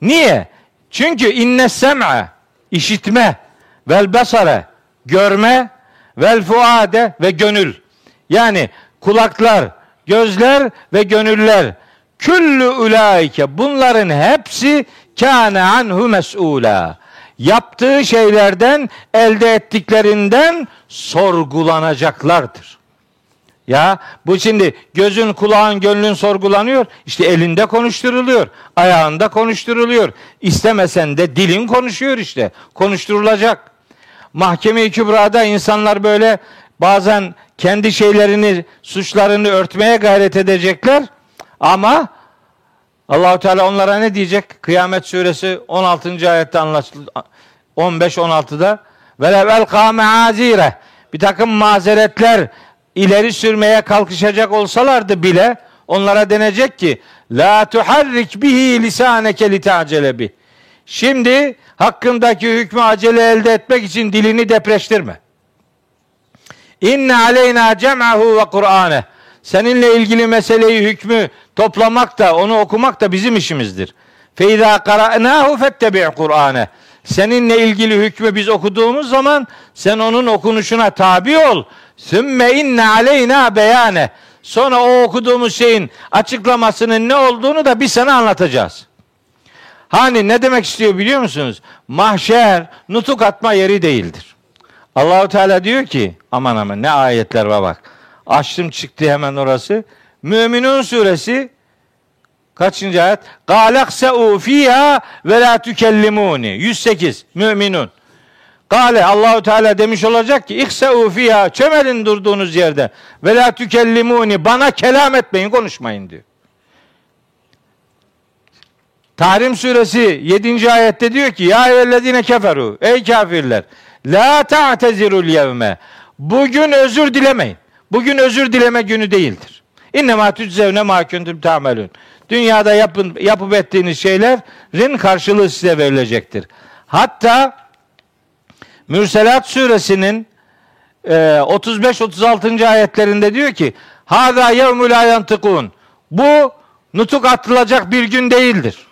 Niye? Çünkü inne sem'a işitme vel basare görme vel fuade ve gönül. Yani kulaklar, gözler ve gönüller. Küllü ulaike bunların hepsi kâne anhu mes'ûlâ yaptığı şeylerden elde ettiklerinden sorgulanacaklardır. Ya bu şimdi gözün, kulağın, gönlün sorgulanıyor. İşte elinde konuşturuluyor. Ayağında konuşturuluyor. İstemesen de dilin konuşuyor işte. Konuşturulacak. Mahkeme-i Kübra'da insanlar böyle bazen kendi şeylerini, suçlarını örtmeye gayret edecekler. Ama Allahu Teala onlara ne diyecek? Kıyamet suresi 16. ayette anlaşıldı. 15 16'da ve level kâme azire bir takım mazeretler ileri sürmeye kalkışacak olsalardı bile onlara denecek ki la tuharrik bihi lisaneke litacele bi. Şimdi hakkındaki hükmü acele elde etmek için dilini depreştirme. İnne aleyna cem'ahu ve Kur'ane. Seninle ilgili meseleyi hükmü toplamak da onu okumak da bizim işimizdir. Feyza qara'nahu fettebi' Kur'ane. Seninle ilgili hükmü biz okuduğumuz zaman sen onun okunuşuna tabi ol. Sümme inne aleyna beyane. Sonra o okuduğumuz şeyin açıklamasının ne olduğunu da bir sana anlatacağız. Hani ne demek istiyor biliyor musunuz? Mahşer nutuk atma yeri değildir. Allahu Teala diyor ki aman aman ne ayetler var bak. Açtım çıktı hemen orası. Müminun suresi kaçıncı ayet? Galakse'u fiha ve la tükellimuni. 108 Müminun. Gale Allahu Teala demiş olacak ki ihseu fiha çömelin durduğunuz yerde ve la bana kelam etmeyin konuşmayın diyor. Tahrim suresi 7. ayette diyor ki ya eyyühellezine keferu ey kafirler la ta'tezirul yevme bugün özür dilemeyin. Bugün özür dileme günü değildir. İnnemâ tüczevne mâ kuntum ta'melun. Dünyada yapın, yapıp ettiğiniz şeylerin karşılığı size verilecektir. Hatta Mürselat suresinin 35-36. E, ayetlerinde diyor ki Hâzâ yevmül ayantıkûn Bu nutuk atılacak bir gün değildir.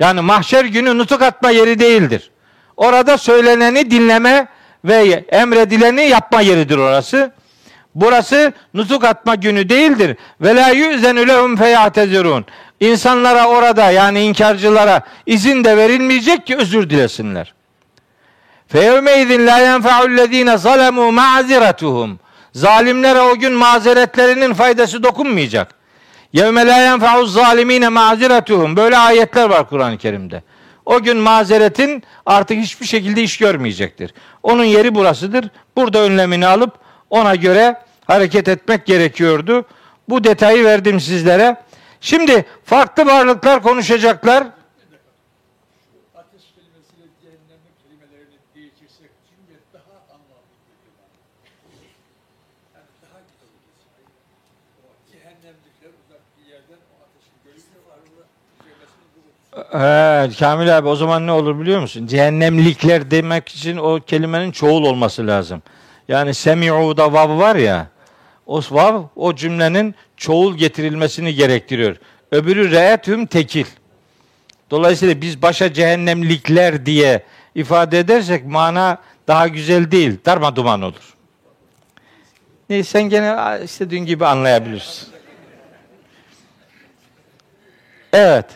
Yani mahşer günü nutuk atma yeri değildir. Orada söyleneni dinleme ve emredileni yapma yeridir orası. Burası nutuk atma günü değildir. Ve la yüzenu lehum feyatezirun. İnsanlara orada yani inkarcılara izin de verilmeyecek ki özür dilesinler. Feyevmeydin la yenfa'ullezine zalemu ma'ziretuhum. Zalimlere o gün mazeretlerinin faydası dokunmayacak. Yevme la yenfa'u zalimine maziretuhum. Böyle ayetler var Kur'an-ı Kerim'de. O gün mazeretin artık hiçbir şekilde iş görmeyecektir. Onun yeri burasıdır. Burada önlemini alıp ona göre hareket etmek gerekiyordu. Bu detayı verdim sizlere. Şimdi farklı varlıklar konuşacaklar. He, Kamil abi o zaman ne olur biliyor musun? Cehennemlikler demek için o kelimenin çoğul olması lazım. Yani semi'u'da vav var ya. O vav o cümlenin çoğul getirilmesini gerektiriyor. Öbürü re'etüm tekil. Dolayısıyla biz başa cehennemlikler diye ifade edersek mana daha güzel değil. Darma duman olur. Neyse sen gene istediğin gibi anlayabilirsin. Evet.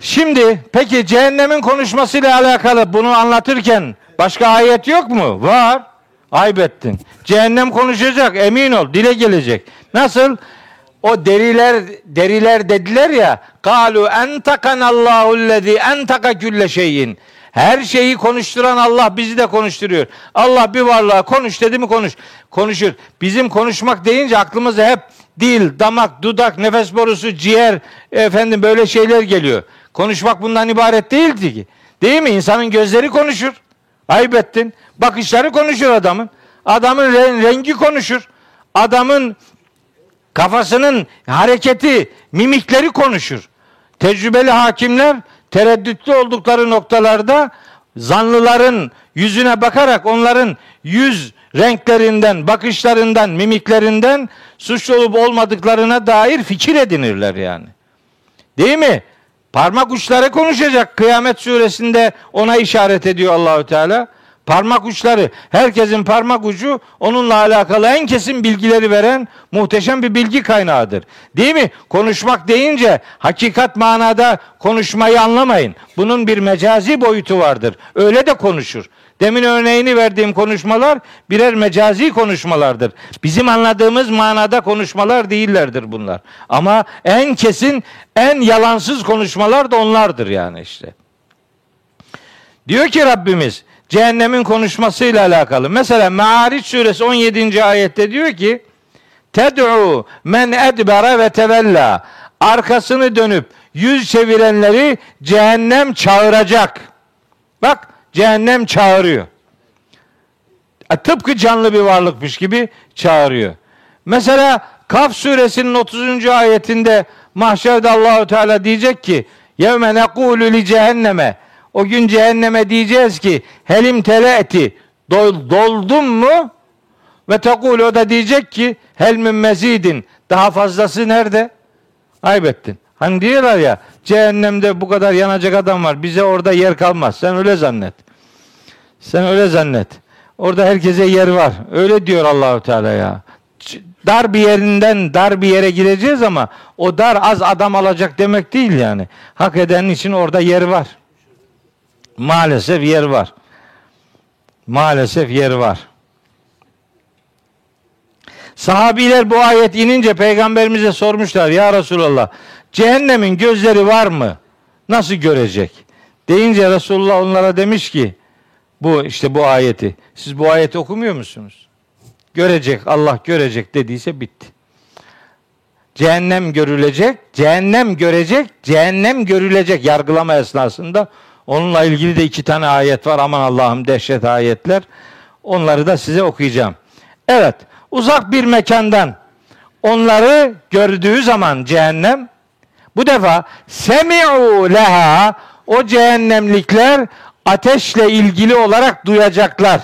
Şimdi peki cehennemin konuşmasıyla alakalı bunu anlatırken başka ayet yok mu? Var. Aybettin. Cehennem konuşacak emin ol dile gelecek. Nasıl? O deriler deriler dediler ya kalu entakanallahu lezi entaka külle şeyin. Her şeyi konuşturan Allah bizi de konuşturuyor. Allah bir varlığa konuş dedi mi konuş. Konuşur. Bizim konuşmak deyince aklımıza hep dil, damak, dudak, nefes borusu, ciğer efendim böyle şeyler geliyor. Konuşmak bundan ibaret değildi ki. Değil mi? İnsanın gözleri konuşur. Aybettin. Bakışları konuşur adamın. Adamın rengi konuşur. Adamın kafasının hareketi, mimikleri konuşur. Tecrübeli hakimler tereddütlü oldukları noktalarda zanlıların yüzüne bakarak onların yüz renklerinden, bakışlarından, mimiklerinden suçlu olup olmadıklarına dair fikir edinirler yani. Değil mi? Parmak uçları konuşacak. Kıyamet suresinde ona işaret ediyor Allahü Teala. Parmak uçları, herkesin parmak ucu onunla alakalı en kesin bilgileri veren muhteşem bir bilgi kaynağıdır. Değil mi? Konuşmak deyince hakikat manada konuşmayı anlamayın. Bunun bir mecazi boyutu vardır. Öyle de konuşur. Demin örneğini verdiğim konuşmalar birer mecazi konuşmalardır. Bizim anladığımız manada konuşmalar değillerdir bunlar. Ama en kesin, en yalansız konuşmalar da onlardır yani işte. Diyor ki Rabbimiz cehennemin konuşmasıyla alakalı. Mesela Me'ariç suresi 17. ayette diyor ki Ted'u men edbere ve tevella arkasını dönüp yüz çevirenleri cehennem çağıracak. Bak cehennem çağırıyor. E, tıpkı canlı bir varlıkmış gibi çağırıyor. Mesela Kaf suresinin 30. ayetinde mahşerde Allahu Teala diyecek ki yevme nekulu li cehenneme o gün cehenneme diyeceğiz ki helim teleeti dol, doldun mu? Ve tekul o da diyecek ki hel min mezidin daha fazlası nerede? Aybettin. Hani diyorlar ya cehennemde bu kadar yanacak adam var. Bize orada yer kalmaz. Sen öyle zannet. Sen öyle zannet. Orada herkese yer var. Öyle diyor Allahu Teala ya. dar bir yerinden dar bir yere gireceğiz ama o dar az adam alacak demek değil yani. Hak edenin için orada yer var. Maalesef yer var. Maalesef yer var. Sahabiler bu ayet inince peygamberimize sormuşlar ya Resulallah cehennemin gözleri var mı? Nasıl görecek? Deyince Resulullah onlara demiş ki bu işte bu ayeti. Siz bu ayeti okumuyor musunuz? Görecek, Allah görecek dediyse bitti. Cehennem görülecek, cehennem görecek, cehennem görülecek yargılama esnasında. Onunla ilgili de iki tane ayet var. Aman Allah'ım dehşet ayetler. Onları da size okuyacağım. Evet, uzak bir mekandan onları gördüğü zaman cehennem bu defa semi'u leha o cehennemlikler ateşle ilgili olarak duyacaklar.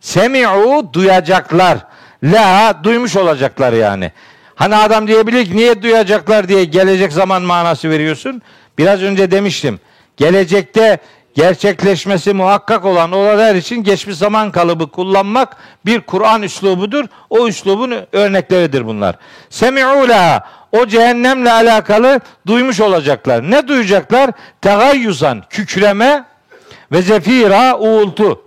Semi'u duyacaklar. La duymuş olacaklar yani. Hani adam diyebilir ki niye duyacaklar diye gelecek zaman manası veriyorsun. Biraz önce demiştim. Gelecekte gerçekleşmesi muhakkak olan olaylar için geçmiş zaman kalıbı kullanmak bir Kur'an üslubudur. O üslubun örnekleridir bunlar. Semi'u la o cehennemle alakalı duymuş olacaklar. Ne duyacaklar? Tegayyuzan, kükreme ve zefira, uğultu.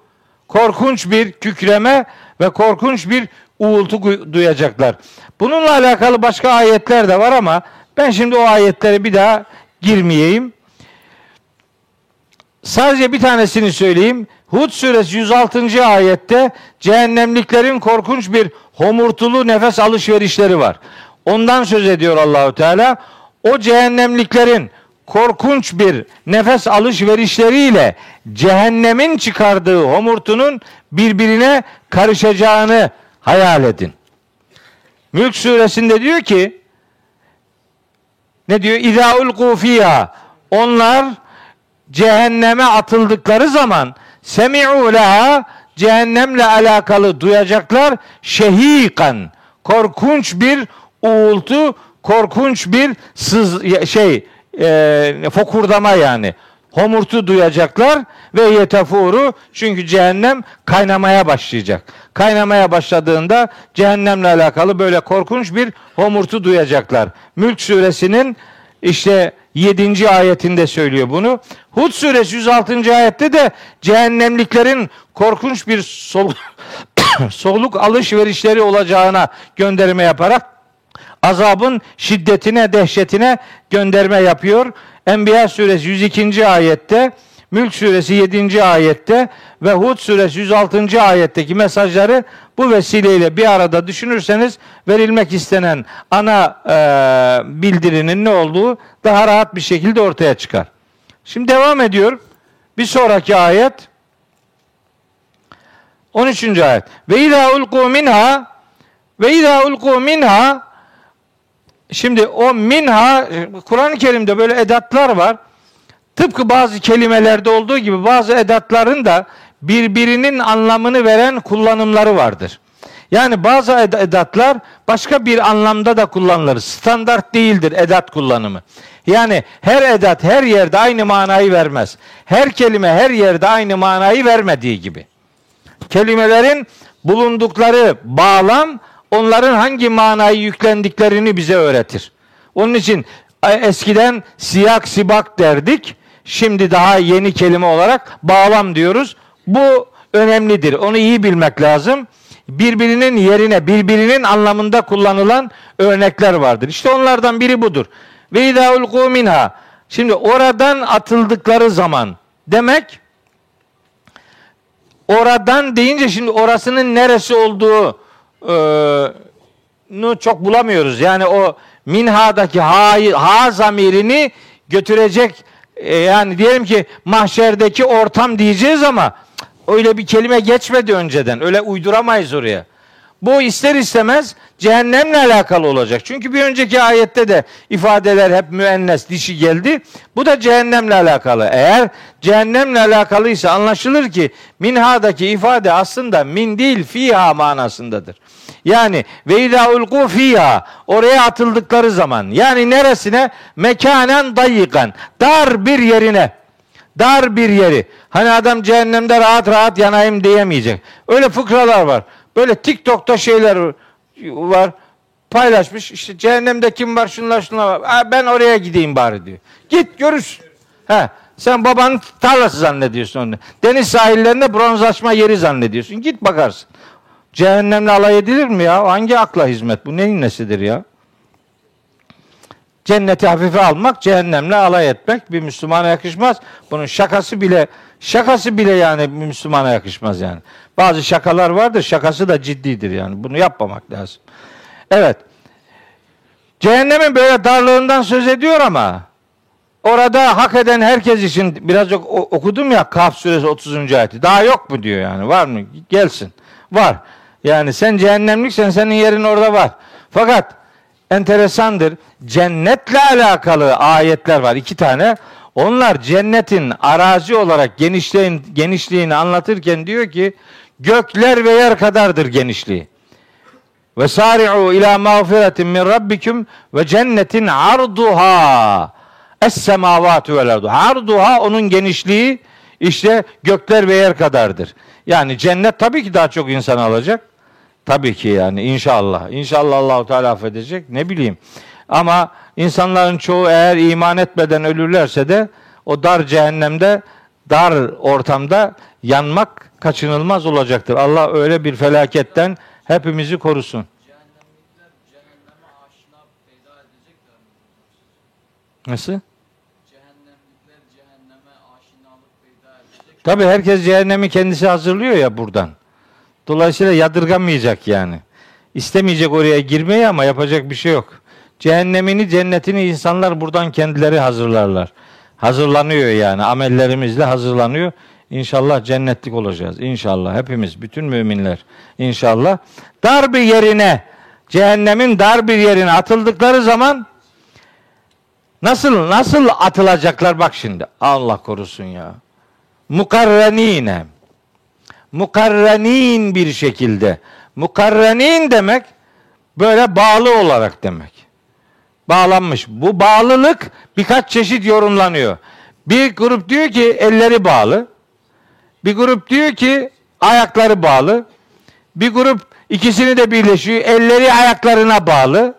Korkunç bir kükreme ve korkunç bir uğultu duyacaklar. Bununla alakalı başka ayetler de var ama ben şimdi o ayetlere bir daha girmeyeyim. Sadece bir tanesini söyleyeyim. Hud suresi 106. ayette cehennemliklerin korkunç bir homurtulu nefes alışverişleri var. Ondan söz ediyor Allahu Teala. O cehennemliklerin korkunç bir nefes alışverişleriyle cehennemin çıkardığı homurtunun birbirine karışacağını hayal edin. Mülk suresinde diyor ki ne diyor? Ulqû fîhâ onlar cehenneme atıldıkları zaman semi'u leha cehennemle alakalı duyacaklar şehikan korkunç bir uğultu, korkunç bir sız şey e, fokurdama yani. Homurtu duyacaklar ve yetefuru çünkü cehennem kaynamaya başlayacak. Kaynamaya başladığında cehennemle alakalı böyle korkunç bir homurtu duyacaklar. Mülk suresinin işte 7. ayetinde söylüyor bunu. Hud suresi 106. ayette de cehennemliklerin korkunç bir soluk, soluk alışverişleri olacağına gönderme yaparak azabın şiddetine, dehşetine gönderme yapıyor. Enbiya suresi 102. ayette, Mülk suresi 7. ayette ve Hud suresi 106. ayetteki mesajları bu vesileyle bir arada düşünürseniz verilmek istenen ana e, bildirinin ne olduğu daha rahat bir şekilde ortaya çıkar. Şimdi devam ediyor. Bir sonraki ayet 13. ayet. Ve izâ ulqû minha ve izâ ulqû minha Şimdi o minha Kur'an-ı Kerim'de böyle edatlar var. Tıpkı bazı kelimelerde olduğu gibi bazı edatların da birbirinin anlamını veren kullanımları vardır. Yani bazı edatlar başka bir anlamda da kullanılır. Standart değildir edat kullanımı. Yani her edat her yerde aynı manayı vermez. Her kelime her yerde aynı manayı vermediği gibi. Kelimelerin bulundukları bağlam onların hangi manayı yüklendiklerini bize öğretir. Onun için e, eskiden siyak sibak derdik. Şimdi daha yeni kelime olarak bağlam diyoruz. Bu önemlidir. Onu iyi bilmek lazım. Birbirinin yerine, birbirinin anlamında kullanılan örnekler vardır. İşte onlardan biri budur. Ve idâ minha. Şimdi oradan atıldıkları zaman demek oradan deyince şimdi orasının neresi olduğu nu çok bulamıyoruz. Yani o minhadaki ha, ha zamirini götürecek e, yani diyelim ki mahşerdeki ortam diyeceğiz ama öyle bir kelime geçmedi önceden. Öyle uyduramayız oraya. Bu ister istemez cehennemle alakalı olacak. Çünkü bir önceki ayette de ifadeler hep müennes dişi geldi. Bu da cehennemle alakalı. Eğer cehennemle alakalıysa anlaşılır ki minhadaki ifade aslında min değil fiha manasındadır. Yani ve ulqû fîhâ oraya atıldıkları zaman yani neresine? Mekanen dayikan dar bir yerine dar bir yeri. Hani adam cehennemde rahat rahat yanayım diyemeyecek. Öyle fıkralar var. Böyle TikTok'ta şeyler var. Paylaşmış. İşte cehennemde kim var? Şunlar şunlar var. Ben oraya gideyim bari diyor. Git görürsün. He. Sen babanın tarlası zannediyorsun onu. Deniz sahillerinde bronzlaşma yeri zannediyorsun. Git bakarsın. Cehennemle alay edilir mi ya? Hangi akla hizmet? Bu neyin nesidir ya? Cenneti hafife almak, cehennemle alay etmek bir Müslümana yakışmaz. Bunun şakası bile şakası bile yani bir Müslümana yakışmaz yani. Bazı şakalar vardır, şakası da ciddidir yani. Bunu yapmamak lazım. Evet. Cehennemin böyle darlığından söz ediyor ama orada hak eden herkes için biraz okudum ya Kaf suresi 30. ayeti. Daha yok mu diyor yani. Var mı? Gelsin. Var. Yani sen cehennemliksen senin yerin orada var. Fakat enteresandır. Cennetle alakalı ayetler var. iki tane. Onlar cennetin arazi olarak genişliğin, genişliğini anlatırken diyor ki gökler ve yer kadardır genişliği. Ve sari'u ila mağfiretin min rabbikum ve cennetin arduha es semavatu vel ardu. Arduha onun genişliği işte gökler ve yer kadardır. Yani cennet tabii ki daha çok insan alacak. Tabii ki yani inşallah. İnşallah Allahu Teala affedecek. Ne bileyim. Ama insanların çoğu eğer iman etmeden ölürlerse de o dar cehennemde, dar ortamda yanmak kaçınılmaz olacaktır. Allah öyle bir felaketten hepimizi korusun. Nasıl? Tabi herkes cehennemi kendisi hazırlıyor ya buradan. Dolayısıyla yadırgamayacak yani. İstemeyecek oraya girmeyi ama yapacak bir şey yok. Cehennemini, cennetini insanlar buradan kendileri hazırlarlar. Hazırlanıyor yani. Amellerimizle hazırlanıyor. İnşallah cennetlik olacağız. İnşallah hepimiz, bütün müminler. İnşallah. Dar bir yerine, cehennemin dar bir yerine atıldıkları zaman nasıl nasıl atılacaklar bak şimdi. Allah korusun ya. Mukarrenine mukarrenin bir şekilde. Mukarrenin demek böyle bağlı olarak demek. Bağlanmış. Bu bağlılık birkaç çeşit yorumlanıyor. Bir grup diyor ki elleri bağlı. Bir grup diyor ki ayakları bağlı. Bir grup ikisini de birleşiyor. Elleri ayaklarına bağlı.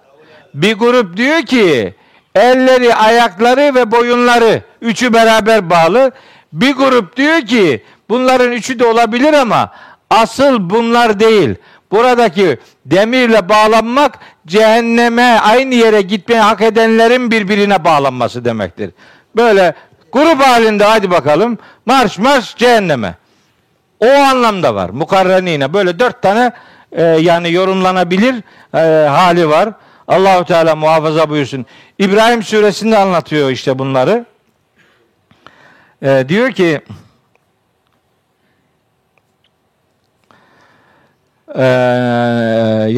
Bir grup diyor ki elleri, ayakları ve boyunları üçü beraber bağlı. Bir grup diyor ki Bunların üçü de olabilir ama asıl bunlar değil. Buradaki demirle bağlanmak cehenneme aynı yere gitmeyi hak edenlerin birbirine bağlanması demektir. Böyle grup halinde hadi bakalım marş marş cehenneme. O anlamda var. Mukarrenine böyle dört tane e, yani yorumlanabilir e, hali var. Allahu Teala muhafaza buyursun. İbrahim suresinde anlatıyor işte bunları. E, diyor ki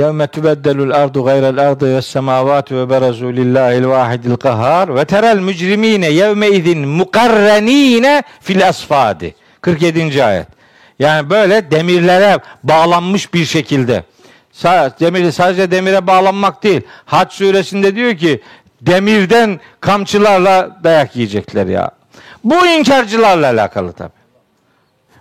يَوْمَ تُبَدَّلُ الْاَرْضُ غَيْرَ الْاَرْضِ وَالسَّمَاوَاتُ وَبَرَزُوا لِلّٰهِ الْوَاحِدِ الْقَهَارِ وَتَرَى الْمُجْرِم۪ينَ يَوْمَئِذٍ مُقَرَّن۪ينَ fil asfadi. 47. ayet. Yani böyle demirlere bağlanmış bir şekilde. Demir, sadece demire bağlanmak değil. Hac suresinde diyor ki demirden kamçılarla dayak yiyecekler ya. Bu inkarcılarla alakalı tabi.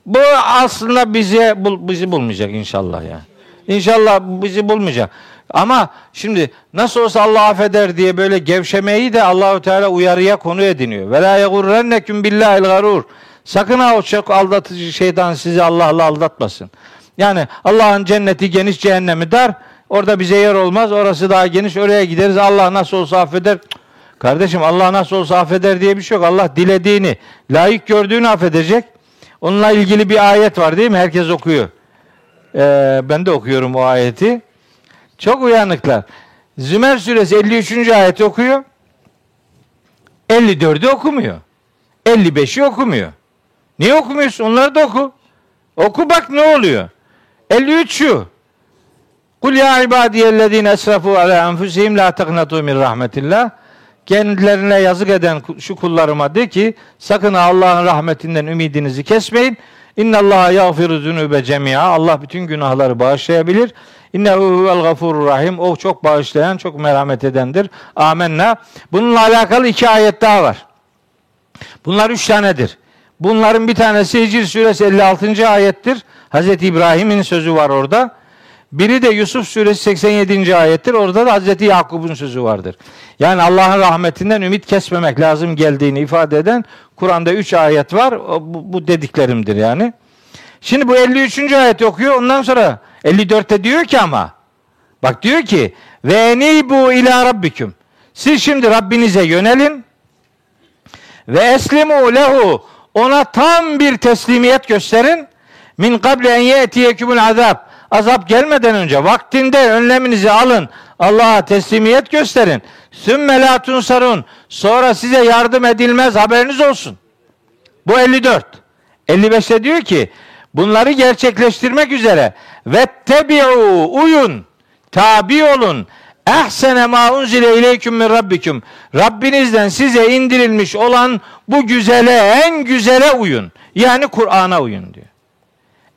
Bu aslında bize bizi bulmayacak inşallah ya. İnşallah bizi bulmayacak. Ama şimdi nasıl olsa Allah affeder diye böyle gevşemeyi de Allahu Teala uyarıya konu ediniyor. Ve la yegurrennekum billahil garur. Sakın ha o çok aldatıcı şeytan sizi Allah'la aldatmasın. Yani Allah'ın cenneti geniş cehennemi dar. Orada bize yer olmaz. Orası daha geniş. Oraya gideriz. Allah nasıl olsa affeder. Kardeşim Allah nasıl olsa affeder diye bir şey yok. Allah dilediğini, layık gördüğünü affedecek. Onunla ilgili bir ayet var değil mi? Herkes okuyor. Ee, ben de okuyorum o ayeti. Çok uyanıklar. Zümer suresi 53. ayeti okuyor. 54'ü okumuyor. 55'i okumuyor. Niye okumuyorsun? Onları da oku. Oku bak ne oluyor. 53 şu. Kul ya ibadiyellezine esrafu ala enfusihim la taqnatu min rahmetillah kendilerine yazık eden şu kullarıma de ki sakın Allah'ın rahmetinden ümidinizi kesmeyin. İnna Allah yağfiru zunube cemia. Allah bütün günahları bağışlayabilir. İnnehu huvel gafurur rahim. O çok bağışlayan, çok merhamet edendir. Amenna. Bununla alakalı iki ayet daha var. Bunlar üç tanedir. Bunların bir tanesi Hicr suresi 56. ayettir. Hazreti İbrahim'in sözü var orada. Biri de Yusuf suresi 87. ayettir. Orada da Hazreti Yakup'un sözü vardır. Yani Allah'ın rahmetinden ümit kesmemek lazım geldiğini ifade eden Kur'an'da 3 ayet var. Bu, bu dediklerimdir yani. Şimdi bu 53. ayet okuyor. Ondan sonra 54'te diyor ki ama bak diyor ki ve enibu ila rabbiküm. Siz şimdi Rabbinize yönelin ve eslimu lehu ona tam bir teslimiyet gösterin. Min kable en ye'tiyekumul azab. Azap gelmeden önce vaktinde önleminizi alın. Allah'a teslimiyet gösterin. Sümme la tunsarun. Sonra size yardım edilmez haberiniz olsun. Bu 54. 55'te diyor ki bunları gerçekleştirmek üzere ve tebi'u uyun tabi olun ehsene ma unzile ileyküm min rabbikum. Rabbinizden size indirilmiş olan bu güzele en güzele uyun. Yani Kur'an'a uyun diyor.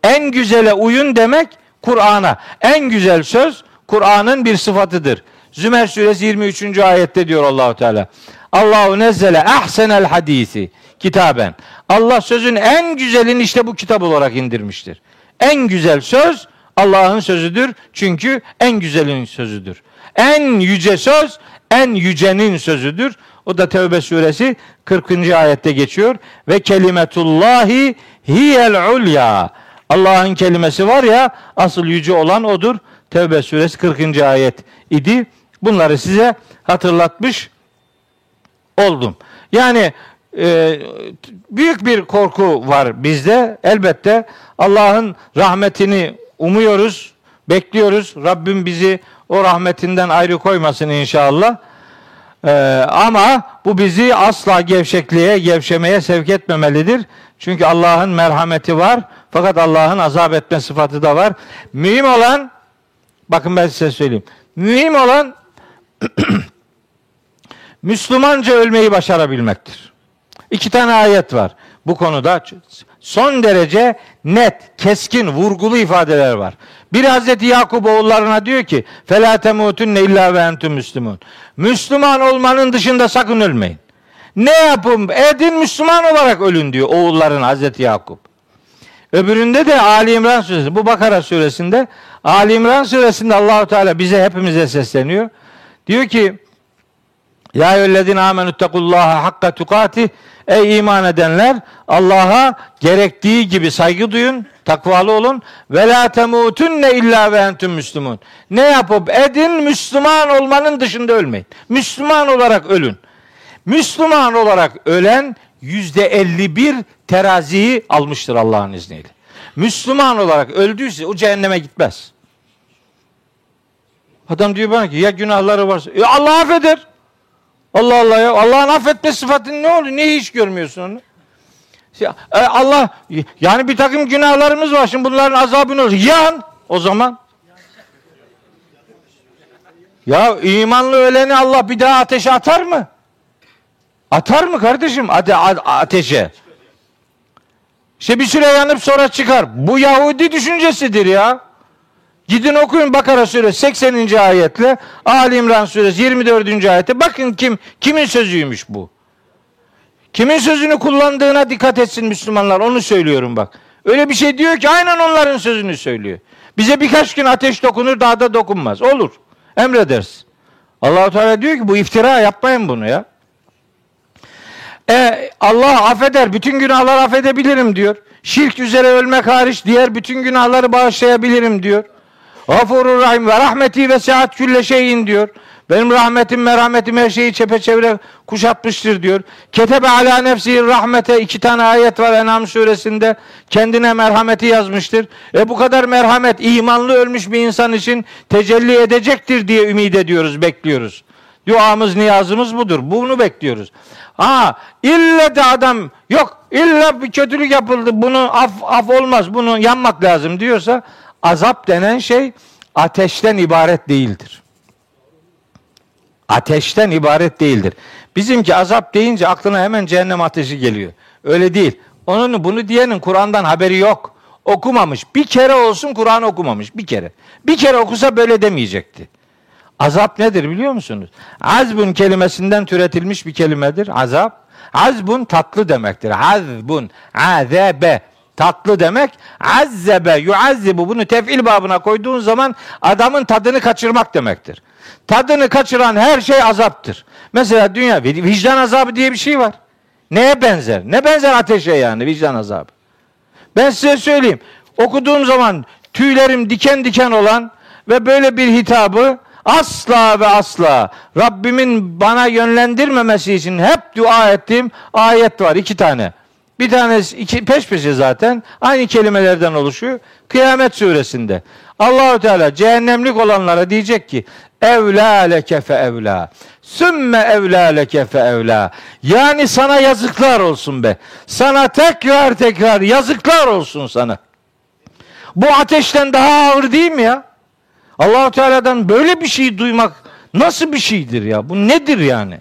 En güzele uyun demek Kur'an'a. En güzel söz Kur'an'ın bir sıfatıdır. Zümer suresi 23. ayette diyor Allahu Teala. Allahu nezzele ahsenel hadisi kitaben. Allah sözün en güzelini işte bu kitap olarak indirmiştir. En güzel söz Allah'ın sözüdür. Çünkü en güzelin sözüdür. En yüce söz en yücenin sözüdür. O da Tevbe suresi 40. ayette geçiyor. Ve kelimetullahi hiyel ulya. Allah'ın kelimesi var ya asıl yüce olan odur. Tevbe suresi 40. ayet idi. Bunları size hatırlatmış oldum. Yani e, büyük bir korku var bizde. Elbette Allah'ın rahmetini umuyoruz, bekliyoruz. Rabbim bizi o rahmetinden ayrı koymasın inşallah. Ee, ama bu bizi asla gevşekliğe, gevşemeye sevk etmemelidir. Çünkü Allah'ın merhameti var. Fakat Allah'ın azap etme sıfatı da var. Mühim olan, bakın ben size söyleyeyim. Mühim olan Müslümanca ölmeyi başarabilmektir. İki tane ayet var bu konuda. Son derece net, keskin, vurgulu ifadeler var. Bir Hazreti Yakup oğullarına diyor ki: "Fela temutunne illa ve entum müslümun." Müslüman olmanın dışında sakın ölmeyin. Ne yapın? Edin Müslüman olarak ölün diyor oğulların Hazreti Yakup. Öbüründe de Ali İmran suresi, bu Bakara suresinde Ali İmran suresinde Allahu Teala bize hepimize sesleniyor. Diyor ki: "Ya eyyühellezine amenüttekullaha hakka tukati Ey iman edenler Allah'a gerektiği gibi saygı duyun, takvalı olun. Ve la temutunne illa ve entüm müslümun. Ne yapıp edin Müslüman olmanın dışında ölmeyin. Müslüman olarak ölün. Müslüman olarak ölen yüzde 51 teraziyi almıştır Allah'ın izniyle. Müslüman olarak öldüyse o cehenneme gitmez. Adam diyor bana ki ya günahları varsa ya Allah affeder. Allah Allah ya. Allah'ın affetme sıfatını ne oluyor? Niye hiç görmüyorsun onu? E, Allah yani bir takım günahlarımız var. Şimdi bunların azabı ne olur? Yan o zaman. Ya imanlı öleni Allah bir daha ateşe atar mı? Atar mı kardeşim? Ate ateşe. İşte bir süre yanıp sonra çıkar. Bu Yahudi düşüncesidir ya. Gidin okuyun Bakara suresi 80. ayetle Ali İmran suresi 24. ayette bakın kim kimin sözüymüş bu. Kimin sözünü kullandığına dikkat etsin Müslümanlar. Onu söylüyorum bak. Öyle bir şey diyor ki aynen onların sözünü söylüyor. Bize birkaç gün ateş dokunur daha da dokunmaz. Olur. Emredersin. Allahu Teala diyor ki bu iftira yapmayın bunu ya. E, Allah affeder. Bütün günahları affedebilirim diyor. Şirk üzere ölmek hariç diğer bütün günahları bağışlayabilirim diyor. Gafurur Rahim ve rahmeti ve seat külle şeyin diyor. Benim rahmetim merhametim her şeyi çepeçevre kuşatmıştır diyor. Ketebe ala nefsi rahmete iki tane ayet var Enam suresinde. Kendine merhameti yazmıştır. E bu kadar merhamet imanlı ölmüş bir insan için tecelli edecektir diye ümit ediyoruz, bekliyoruz. Duamız, niyazımız budur. Bunu bekliyoruz. Ha, illa da adam yok illa bir kötülük yapıldı. Bunu af, af olmaz. Bunu yanmak lazım diyorsa azap denen şey ateşten ibaret değildir. Ateşten ibaret değildir. Bizimki azap deyince aklına hemen cehennem ateşi geliyor. Öyle değil. Onun bunu diyenin Kur'an'dan haberi yok. Okumamış. Bir kere olsun Kur'an okumamış. Bir kere. Bir kere okusa böyle demeyecekti. Azap nedir biliyor musunuz? Azbun kelimesinden türetilmiş bir kelimedir. Azap. Azbun tatlı demektir. Azbun. Azabe. Tatlı demek azzebe yuazzibu bunu tefil babına koyduğun zaman adamın tadını kaçırmak demektir. Tadını kaçıran her şey azaptır. Mesela dünya vicdan azabı diye bir şey var. Neye benzer? Ne benzer ateşe yani vicdan azabı? Ben size söyleyeyim. Okuduğum zaman tüylerim diken diken olan ve böyle bir hitabı asla ve asla Rabbimin bana yönlendirmemesi için hep dua ettiğim ayet var. iki tane. Bir tanesi iki, peş peşe zaten aynı kelimelerden oluşuyor. Kıyamet suresinde. Allahu Teala cehennemlik olanlara diyecek ki evla leke fe evla. Sümme evla leke fe evla. Yani sana yazıklar olsun be. Sana tekrar tekrar yazıklar olsun sana. Bu ateşten daha ağır değil mi ya? Allahu Teala'dan böyle bir şey duymak nasıl bir şeydir ya? Bu nedir yani?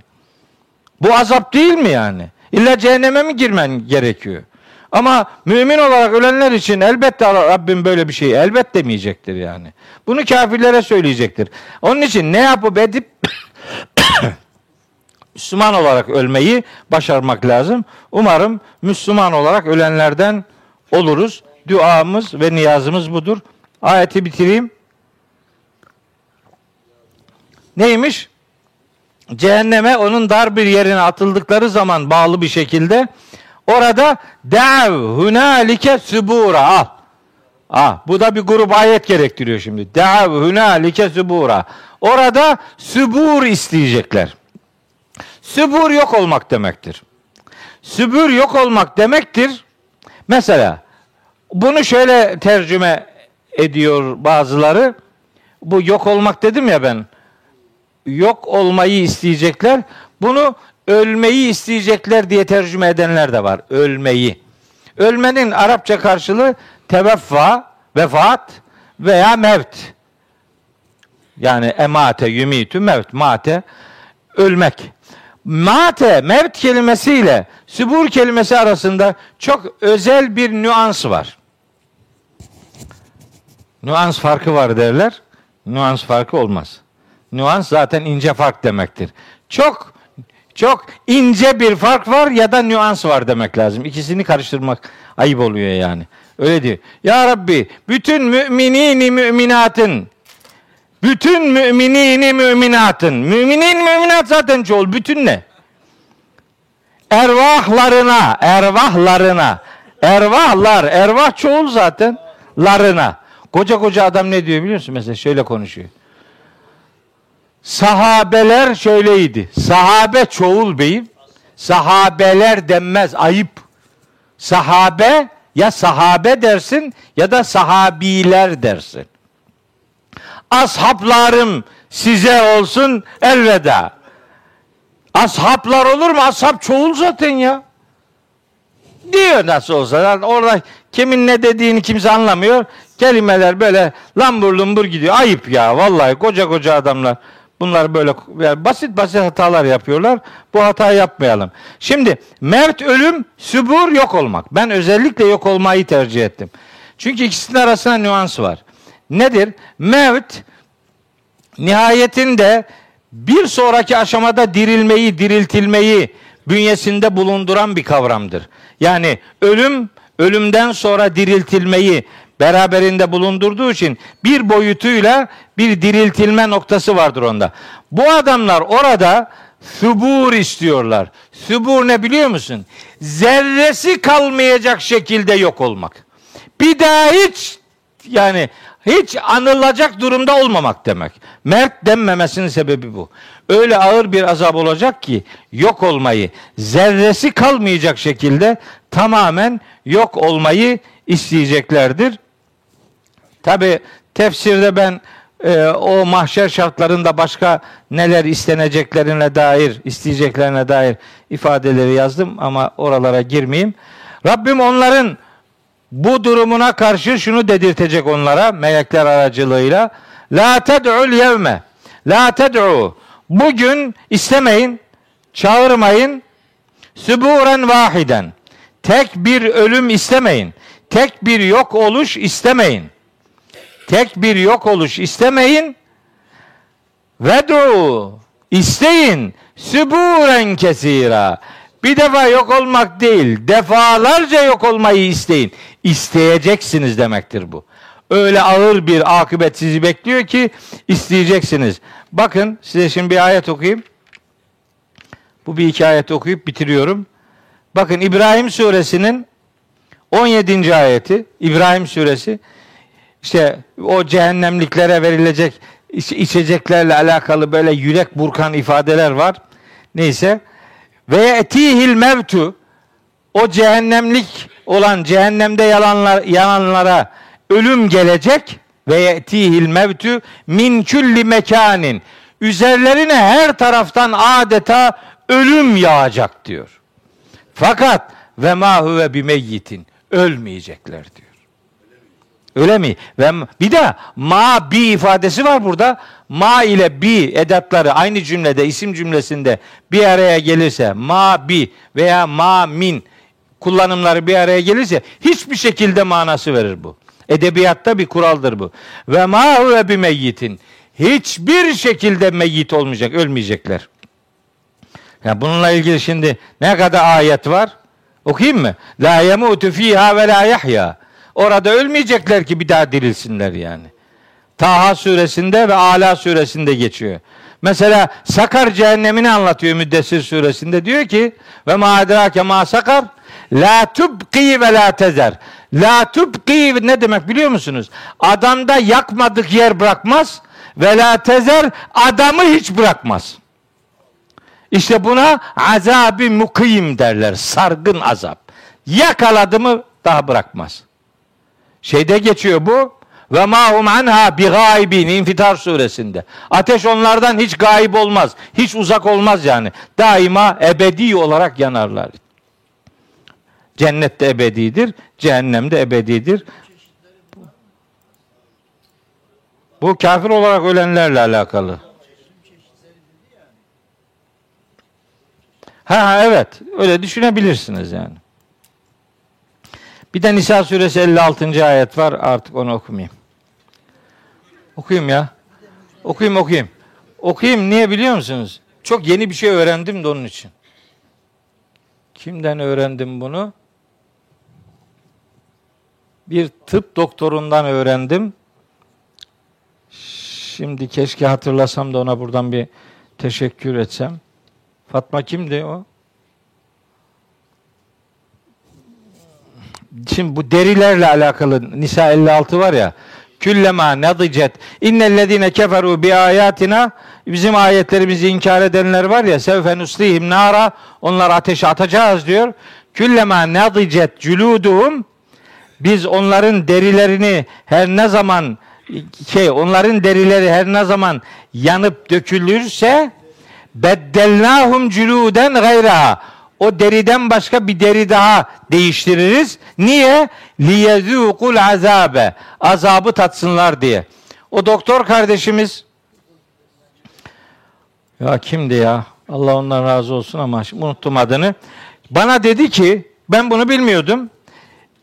Bu azap değil mi yani? İlla cehenneme mi girmen gerekiyor? Ama mümin olarak ölenler için elbette Rabbim böyle bir şey elbet demeyecektir yani. Bunu kafirlere söyleyecektir. Onun için ne yapıp edip Müslüman olarak ölmeyi başarmak lazım. Umarım Müslüman olarak ölenlerden oluruz. Duamız ve niyazımız budur. Ayeti bitireyim. Neymiş? Cehenneme onun dar bir yerine atıldıkları zaman bağlı bir şekilde orada dev hunalike subura al. Ah, bu da bir grup ayet gerektiriyor şimdi. Dev hunalike subura. Orada sübur isteyecekler. Sübur yok olmak demektir. Sübur yok olmak demektir. Mesela bunu şöyle tercüme ediyor bazıları. Bu yok olmak dedim ya ben yok olmayı isteyecekler. Bunu ölmeyi isteyecekler diye tercüme edenler de var. Ölmeyi. Ölmenin Arapça karşılığı teveffa, vefat veya mevt. Yani emate, yumitü, mevt, mate, ölmek. Mate, mevt kelimesiyle sübur kelimesi arasında çok özel bir nüans var. Nüans farkı var derler. Nüans farkı olmaz. Nüans zaten ince fark demektir. Çok çok ince bir fark var ya da nüans var demek lazım. İkisini karıştırmak ayıp oluyor yani. Öyle diyor. Ya Rabbi bütün müminini müminatın bütün müminini müminatın müminin müminat zaten çoğul bütün ne? Ervahlarına, ervahlarına, ervahlar, ervah çoğul zaten, larına. Koca koca adam ne diyor biliyor musun? Mesela şöyle konuşuyor. Sahabeler şöyleydi. Sahabe çoğul beyim. Sahabeler denmez ayıp. Sahabe ya sahabe dersin ya da sahabiler dersin. Ashaplarım size olsun elveda. Ashaplar olur mu? Ashab çoğul zaten ya. Diyor nasıl olsa. Orada kimin ne dediğini kimse anlamıyor. Kelimeler böyle lambur lumbur gidiyor. Ayıp ya vallahi koca koca adamlar. Bunlar böyle yani basit basit hatalar yapıyorlar. Bu hatayı yapmayalım. Şimdi mevt ölüm, sübur yok olmak. Ben özellikle yok olmayı tercih ettim. Çünkü ikisinin arasında nüans var. Nedir? Mevt nihayetinde bir sonraki aşamada dirilmeyi, diriltilmeyi bünyesinde bulunduran bir kavramdır. Yani ölüm, ölümden sonra diriltilmeyi beraberinde bulundurduğu için bir boyutuyla bir diriltilme noktası vardır onda. Bu adamlar orada subur istiyorlar. Subur ne biliyor musun? Zerresi kalmayacak şekilde yok olmak. Bir daha hiç yani hiç anılacak durumda olmamak demek. Mert denmemesinin sebebi bu. Öyle ağır bir azap olacak ki yok olmayı, zerresi kalmayacak şekilde tamamen yok olmayı isteyeceklerdir. Tabi tefsirde ben e, o mahşer şartlarında başka neler isteneceklerine dair, isteyeceklerine dair ifadeleri yazdım ama oralara girmeyeyim. Rabbim onların bu durumuna karşı şunu dedirtecek onlara melekler aracılığıyla. La ted'ul yevme. La ted'u. Bugün istemeyin, çağırmayın. Süburen vahiden. Tek bir ölüm istemeyin. Tek bir yok oluş istemeyin tek bir yok oluş istemeyin. Ve du isteyin süburen kesira. Bir defa yok olmak değil, defalarca yok olmayı isteyin. isteyeceksiniz demektir bu. Öyle ağır bir akıbet sizi bekliyor ki isteyeceksiniz. Bakın size şimdi bir ayet okuyayım. Bu bir iki ayet okuyup bitiriyorum. Bakın İbrahim suresinin 17. ayeti İbrahim suresi işte o cehennemliklere verilecek içeceklerle alakalı böyle yürek burkan ifadeler var. Neyse. Ve etihil mevtu o cehennemlik olan cehennemde yalanlar, yananlara ölüm gelecek ve yetihil mevtu min külli mekanin üzerlerine her taraftan adeta ölüm yağacak diyor. Fakat ve ma huve bimeyyitin ölmeyecekler diyor. Öyle mi? Ve bir de ma bi ifadesi var burada. Ma ile bi edatları aynı cümlede isim cümlesinde bir araya gelirse ma bi veya ma min kullanımları bir araya gelirse hiçbir şekilde manası verir bu. Edebiyatta bir kuraldır bu. Ve ma huve bi meyyitin. Hiçbir şekilde meyyit olmayacak, ölmeyecekler. Ya bununla ilgili şimdi ne kadar ayet var? Okuyayım mı? La yemutu fiha ve la yahya. Orada ölmeyecekler ki bir daha dirilsinler yani. Taha suresinde ve Ala suresinde geçiyor. Mesela Sakar cehennemini anlatıyor Müddessir suresinde. Diyor ki ve ma edrake ma sakar la tubqi ve la tezer. La tubqi ne demek biliyor musunuz? Adamda yakmadık yer bırakmaz ve la tezer adamı hiç bırakmaz. İşte buna azabı mukim derler. Sargın azap. Yakaladı mı daha bırakmaz. Şeyde geçiyor bu. Ve ma hum anha bi gaibin İnfitar suresinde. Ateş onlardan hiç gayip olmaz. Hiç uzak olmaz yani. Daima ebedi olarak yanarlar. Cennette ebedidir, cehennemde ebedidir. Bu kafir olarak ölenlerle alakalı. Ha evet, öyle düşünebilirsiniz yani. Bir de Nisa suresi 56. ayet var. Artık onu okumayayım. Okuyayım ya. Okuyayım okuyayım. Okuyayım niye biliyor musunuz? Çok yeni bir şey öğrendim de onun için. Kimden öğrendim bunu? Bir tıp doktorundan öğrendim. Şimdi keşke hatırlasam da ona buradan bir teşekkür etsem. Fatma kimdi o? Şimdi bu derilerle alakalı Nisa 56 var ya. Küllema nadicet innellezine keferu bi ayatina bizim ayetlerimizi inkar edenler var ya sevfe nuslihim nara onlar ateşe atacağız diyor. Küllema nadicet culuduhum biz onların derilerini her ne zaman şey onların derileri her ne zaman yanıp dökülürse beddelnahum culuden gayra o deriden başka bir deri daha değiştiririz. Niye? Liyezûkul azabe. Azabı tatsınlar diye. O doktor kardeşimiz ya kimdi ya? Allah ondan razı olsun ama unuttum adını. Bana dedi ki ben bunu bilmiyordum.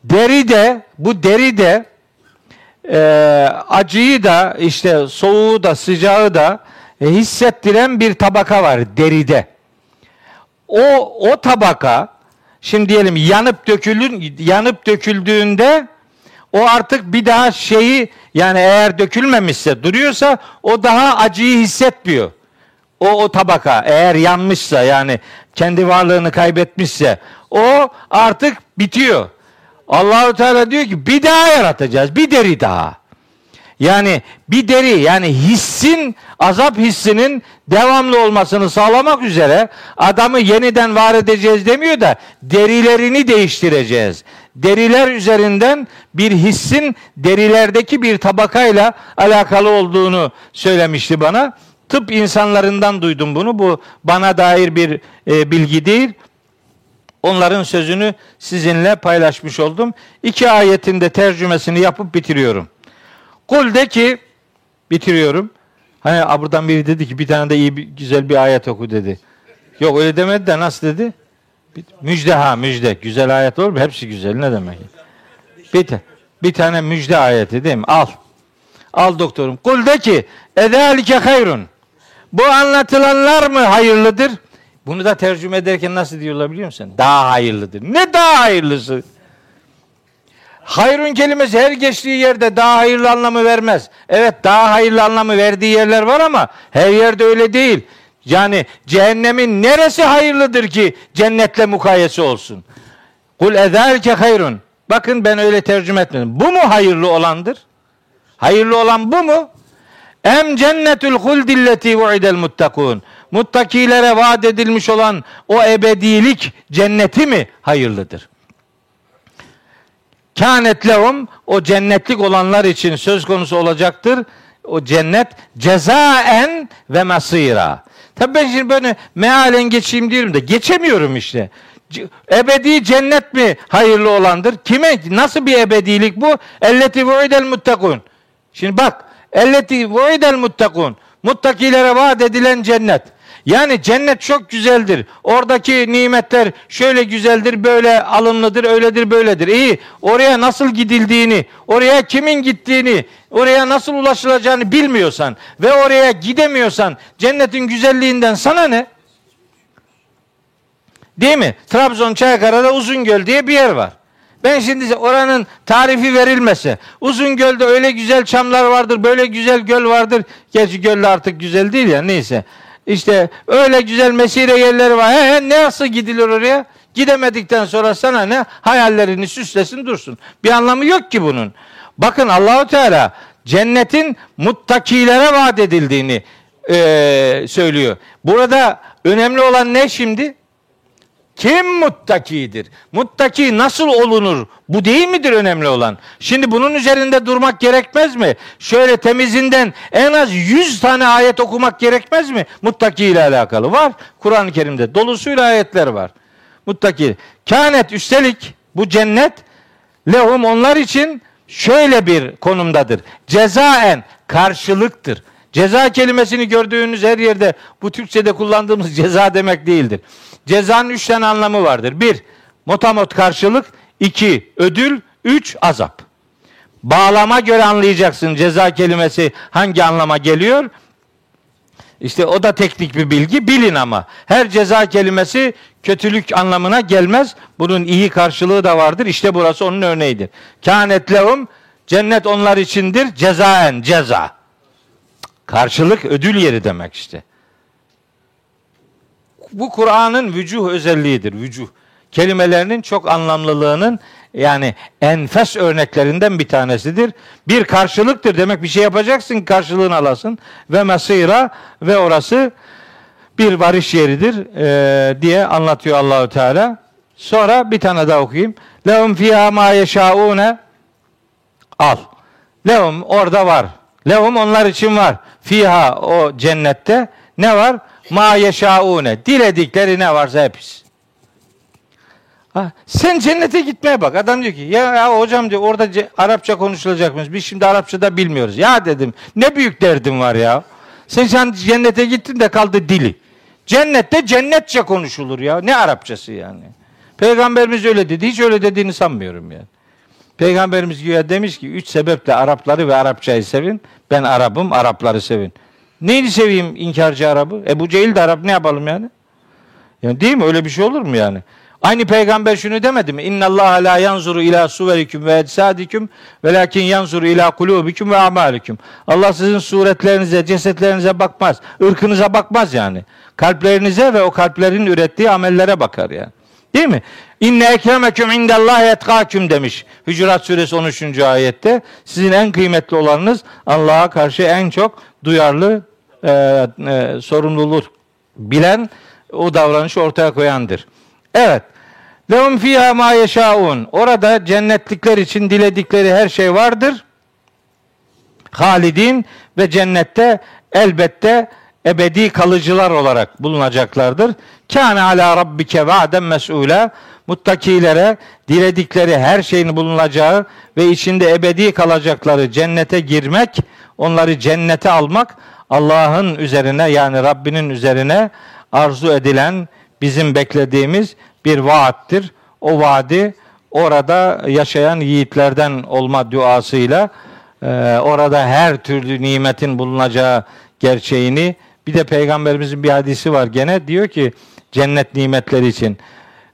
Deri de bu deri de e, acıyı da işte soğuğu da sıcağı da e, hissettiren bir tabaka var deride o o tabaka şimdi diyelim yanıp dökülün yanıp döküldüğünde o artık bir daha şeyi yani eğer dökülmemişse duruyorsa o daha acıyı hissetmiyor. O o tabaka eğer yanmışsa yani kendi varlığını kaybetmişse o artık bitiyor. Allahu Teala diyor ki bir daha yaratacağız. Bir deri daha. Yani bir deri yani hissin azap hissinin devamlı olmasını sağlamak üzere adamı yeniden var edeceğiz demiyor da derilerini değiştireceğiz. Deriler üzerinden bir hissin derilerdeki bir tabakayla alakalı olduğunu söylemişti bana. Tıp insanlarından duydum bunu. Bu bana dair bir e, bilgi değil. Onların sözünü sizinle paylaşmış oldum. İki ayetin de tercümesini yapıp bitiriyorum. Kul de ki bitiriyorum. Hani buradan biri dedi ki bir tane de iyi bir, güzel bir ayet oku dedi. Yok öyle demedi de nasıl dedi? Müjde ha müjde. Güzel ayet olur mu? Hepsi güzel. Ne demek? Bir, bir tane müjde ayeti değil mi? Al. Al doktorum. Kul de ki edalike hayrun. Bu anlatılanlar mı hayırlıdır? Bunu da tercüme ederken nasıl diyorlar biliyor musun? Daha hayırlıdır. Ne daha hayırlısı? Hayrun kelimesi her geçtiği yerde daha hayırlı anlamı vermez. Evet daha hayırlı anlamı verdiği yerler var ama her yerde öyle değil. Yani cehennemin neresi hayırlıdır ki cennetle mukayese olsun? Kul ezâlke hayrun. Bakın ben öyle tercüme etmedim. Bu mu hayırlı olandır? Hayırlı olan bu mu? Em cennetül huldilleti vu'idel muttakun. Muttakilere vaat edilmiş olan o ebedilik cenneti mi hayırlıdır? Kânet lehum o cennetlik olanlar için söz konusu olacaktır. O cennet cezaen ve masira. Tabi ben şimdi böyle mealen geçeyim diyorum da geçemiyorum işte. Ebedi cennet mi hayırlı olandır? Kime? Nasıl bir ebedilik bu? Elleti vu'idel muttakun. Şimdi bak. Elleti vu'idel muttakun. Muttakilere vaat edilen cennet. Yani cennet çok güzeldir. Oradaki nimetler şöyle güzeldir, böyle alımlıdır, öyledir, böyledir. İyi. Oraya nasıl gidildiğini, oraya kimin gittiğini, oraya nasıl ulaşılacağını bilmiyorsan ve oraya gidemiyorsan cennetin güzelliğinden sana ne? Değil mi? Trabzon Çaykara'da Uzungöl diye bir yer var. Ben şimdi oranın tarifi verilmese, Uzungöl'de öyle güzel çamlar vardır, böyle güzel göl vardır. Gerçi göl artık güzel değil ya neyse. İşte öyle güzel mesire yerleri var. He, he, nasıl gidilir oraya? Gidemedikten sonra sana ne? Hayallerini süslesin dursun. Bir anlamı yok ki bunun. Bakın Allahu Teala cennetin muttakilere vaat edildiğini e, söylüyor. Burada önemli olan ne şimdi? Kim muttakidir? Muttaki nasıl olunur? Bu değil midir önemli olan? Şimdi bunun üzerinde durmak gerekmez mi? Şöyle temizinden en az 100 tane ayet okumak gerekmez mi? Muttaki ile alakalı var. Kur'an-ı Kerim'de dolusuyla ayetler var. Muttaki. Kânet üstelik bu cennet lehum onlar için şöyle bir konumdadır. Cezaen karşılıktır. Ceza kelimesini gördüğünüz her yerde bu Türkçe'de kullandığımız ceza demek değildir. Cezanın üç tane anlamı vardır. Bir, motamot karşılık. iki ödül. Üç, azap. Bağlama göre anlayacaksın ceza kelimesi hangi anlama geliyor. İşte o da teknik bir bilgi. Bilin ama. Her ceza kelimesi kötülük anlamına gelmez. Bunun iyi karşılığı da vardır. İşte burası onun örneğidir. Kânet lehum cennet onlar içindir. Cezaen ceza. Karşılık ödül yeri demek işte bu Kur'an'ın vücuh özelliğidir. Vücuh. Kelimelerinin çok anlamlılığının yani enfes örneklerinden bir tanesidir. Bir karşılıktır demek bir şey yapacaksın karşılığını alasın ve mesira ve orası bir varış yeridir e, diye anlatıyor Allahü Teala. Sonra bir tane daha okuyayım. Lehum fiha ma yeşaune al. Lehum orada var. Lehum onlar için var. Fiha o cennette ne var? Ma yeşaune. Diledikleri ne varsa hepsi. Ha, sen cennete gitmeye bak. Adam diyor ki ya, ya hocam diyor orada ce- Arapça konuşulacakmış. Biz şimdi Arapça da bilmiyoruz. Ya dedim ne büyük derdim var ya. Sen, sen cennete gittin de kaldı dili. Cennette cennetçe konuşulur ya. Ne Arapçası yani. Peygamberimiz öyle dedi. Hiç öyle dediğini sanmıyorum yani. Peygamberimiz güya demiş ki üç sebeple Arapları ve Arapçayı sevin. Ben Arap'ım, Arapları sevin. Neyini seveyim inkarcı Arap'ı? Ebu Cehil de Arap ne yapalım yani? Yani değil mi? Öyle bir şey olur mu yani? Aynı peygamber şunu demedi mi? İnna Allah la yanzuru ila suverikum ve ecsadiküm velakin yanzuru ila kulubikum ve amalikum. Allah sizin suretlerinize, cesetlerinize bakmaz. ırkınıza bakmaz yani. Kalplerinize ve o kalplerin ürettiği amellere bakar yani. Değil mi? İnne ekremeküm indallahi etkâküm demiş. Hücurat suresi 13. ayette. Sizin en kıymetli olanınız Allah'a karşı en çok duyarlı, e, e, sorumluluk bilen, o davranışı ortaya koyandır. Evet. Lehum fiha ma yeşaun. Orada cennetlikler için diledikleri her şey vardır. Halidin ve cennette elbette ebedi kalıcılar olarak bulunacaklardır. Kâne ala rabbike va'den mes'ûlâ. Muttakilere diledikleri her şeyin bulunacağı ve içinde ebedi kalacakları cennete girmek, onları cennete almak Allah'ın üzerine yani Rabbinin üzerine arzu edilen bizim beklediğimiz bir vaattir. O vaadi orada yaşayan yiğitlerden olma duasıyla orada her türlü nimetin bulunacağı gerçeğini bir de peygamberimizin bir hadisi var gene diyor ki cennet nimetleri için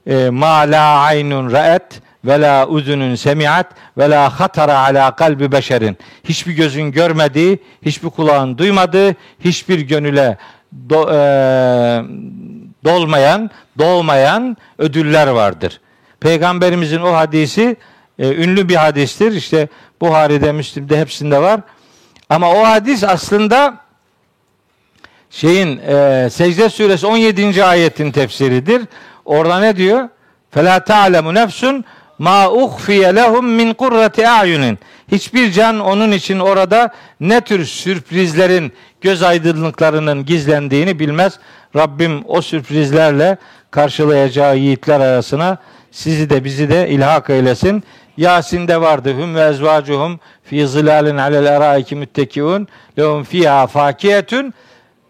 e, ma la aynun ra'et ve la uzunun semiat ve la hatara ala kalbi beşerin. Hiçbir gözün görmediği, hiçbir kulağın duymadığı, hiçbir gönüle do, e, dolmayan, dolmayan ödüller vardır. Peygamberimizin o hadisi e, ünlü bir hadistir. İşte Buhari'de, Müslim'de hepsinde var. Ama o hadis aslında şeyin e, Secde suresi 17. ayetin tefsiridir. Orada ne diyor? Fela ta'lemu nefsun ma uhfiye lehum min kurrati a'yunin. Hiçbir can onun için orada ne tür sürprizlerin, göz aydınlıklarının gizlendiğini bilmez. Rabbim o sürprizlerle karşılayacağı yiğitler arasına sizi de bizi de ilhak eylesin. Yasin'de vardı. Hüm ve ezvacuhum fi zilalin alel eraiki müttekiun lehum fiha fakiyetun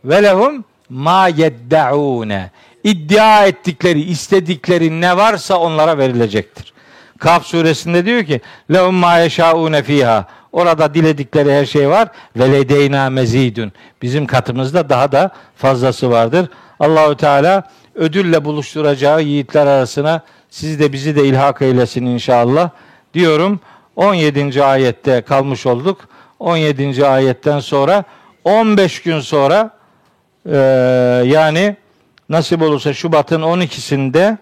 ve lehum ma yeddaune. İddia ettikleri, istedikleri ne varsa onlara verilecektir. Kaf suresinde diyor ki lehum ma yeşaune fiha. Orada diledikleri her şey var. Ve ledeyna mezidun. Bizim katımızda daha da fazlası vardır. Allahu Teala ödülle buluşturacağı yiğitler arasına sizi de bizi de ilhak eylesin inşallah diyorum. 17. ayette kalmış olduk. 17. ayetten sonra 15 gün sonra e, yani nasip olursa Şubat'ın 12'sinde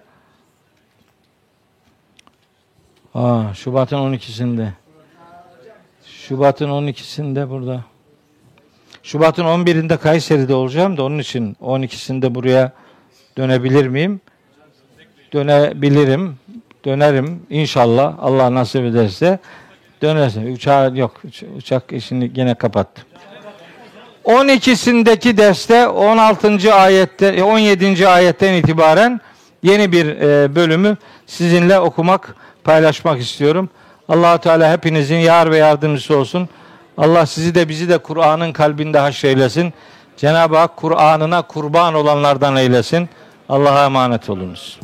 Aa, Şubat'ın 12'sinde Şubat'ın 12'sinde burada Şubat'ın 11'inde Kayseri'de olacağım da onun için 12'sinde buraya dönebilir miyim? Dönebilirim. Dönerim inşallah. Allah nasip ederse dönerse. Uçağı yok. Uçak işini gene kapattım. 12'sindeki derste 16. ayette 17. ayetten itibaren yeni bir e, bölümü sizinle okumak, paylaşmak istiyorum. Allahu Teala hepinizin yar ve yardımcısı olsun. Allah sizi de bizi de Kur'an'ın kalbinde haşreylesin. Cenab-ı Hak Kur'an'ına kurban olanlardan eylesin. Allah'a emanet olunuz.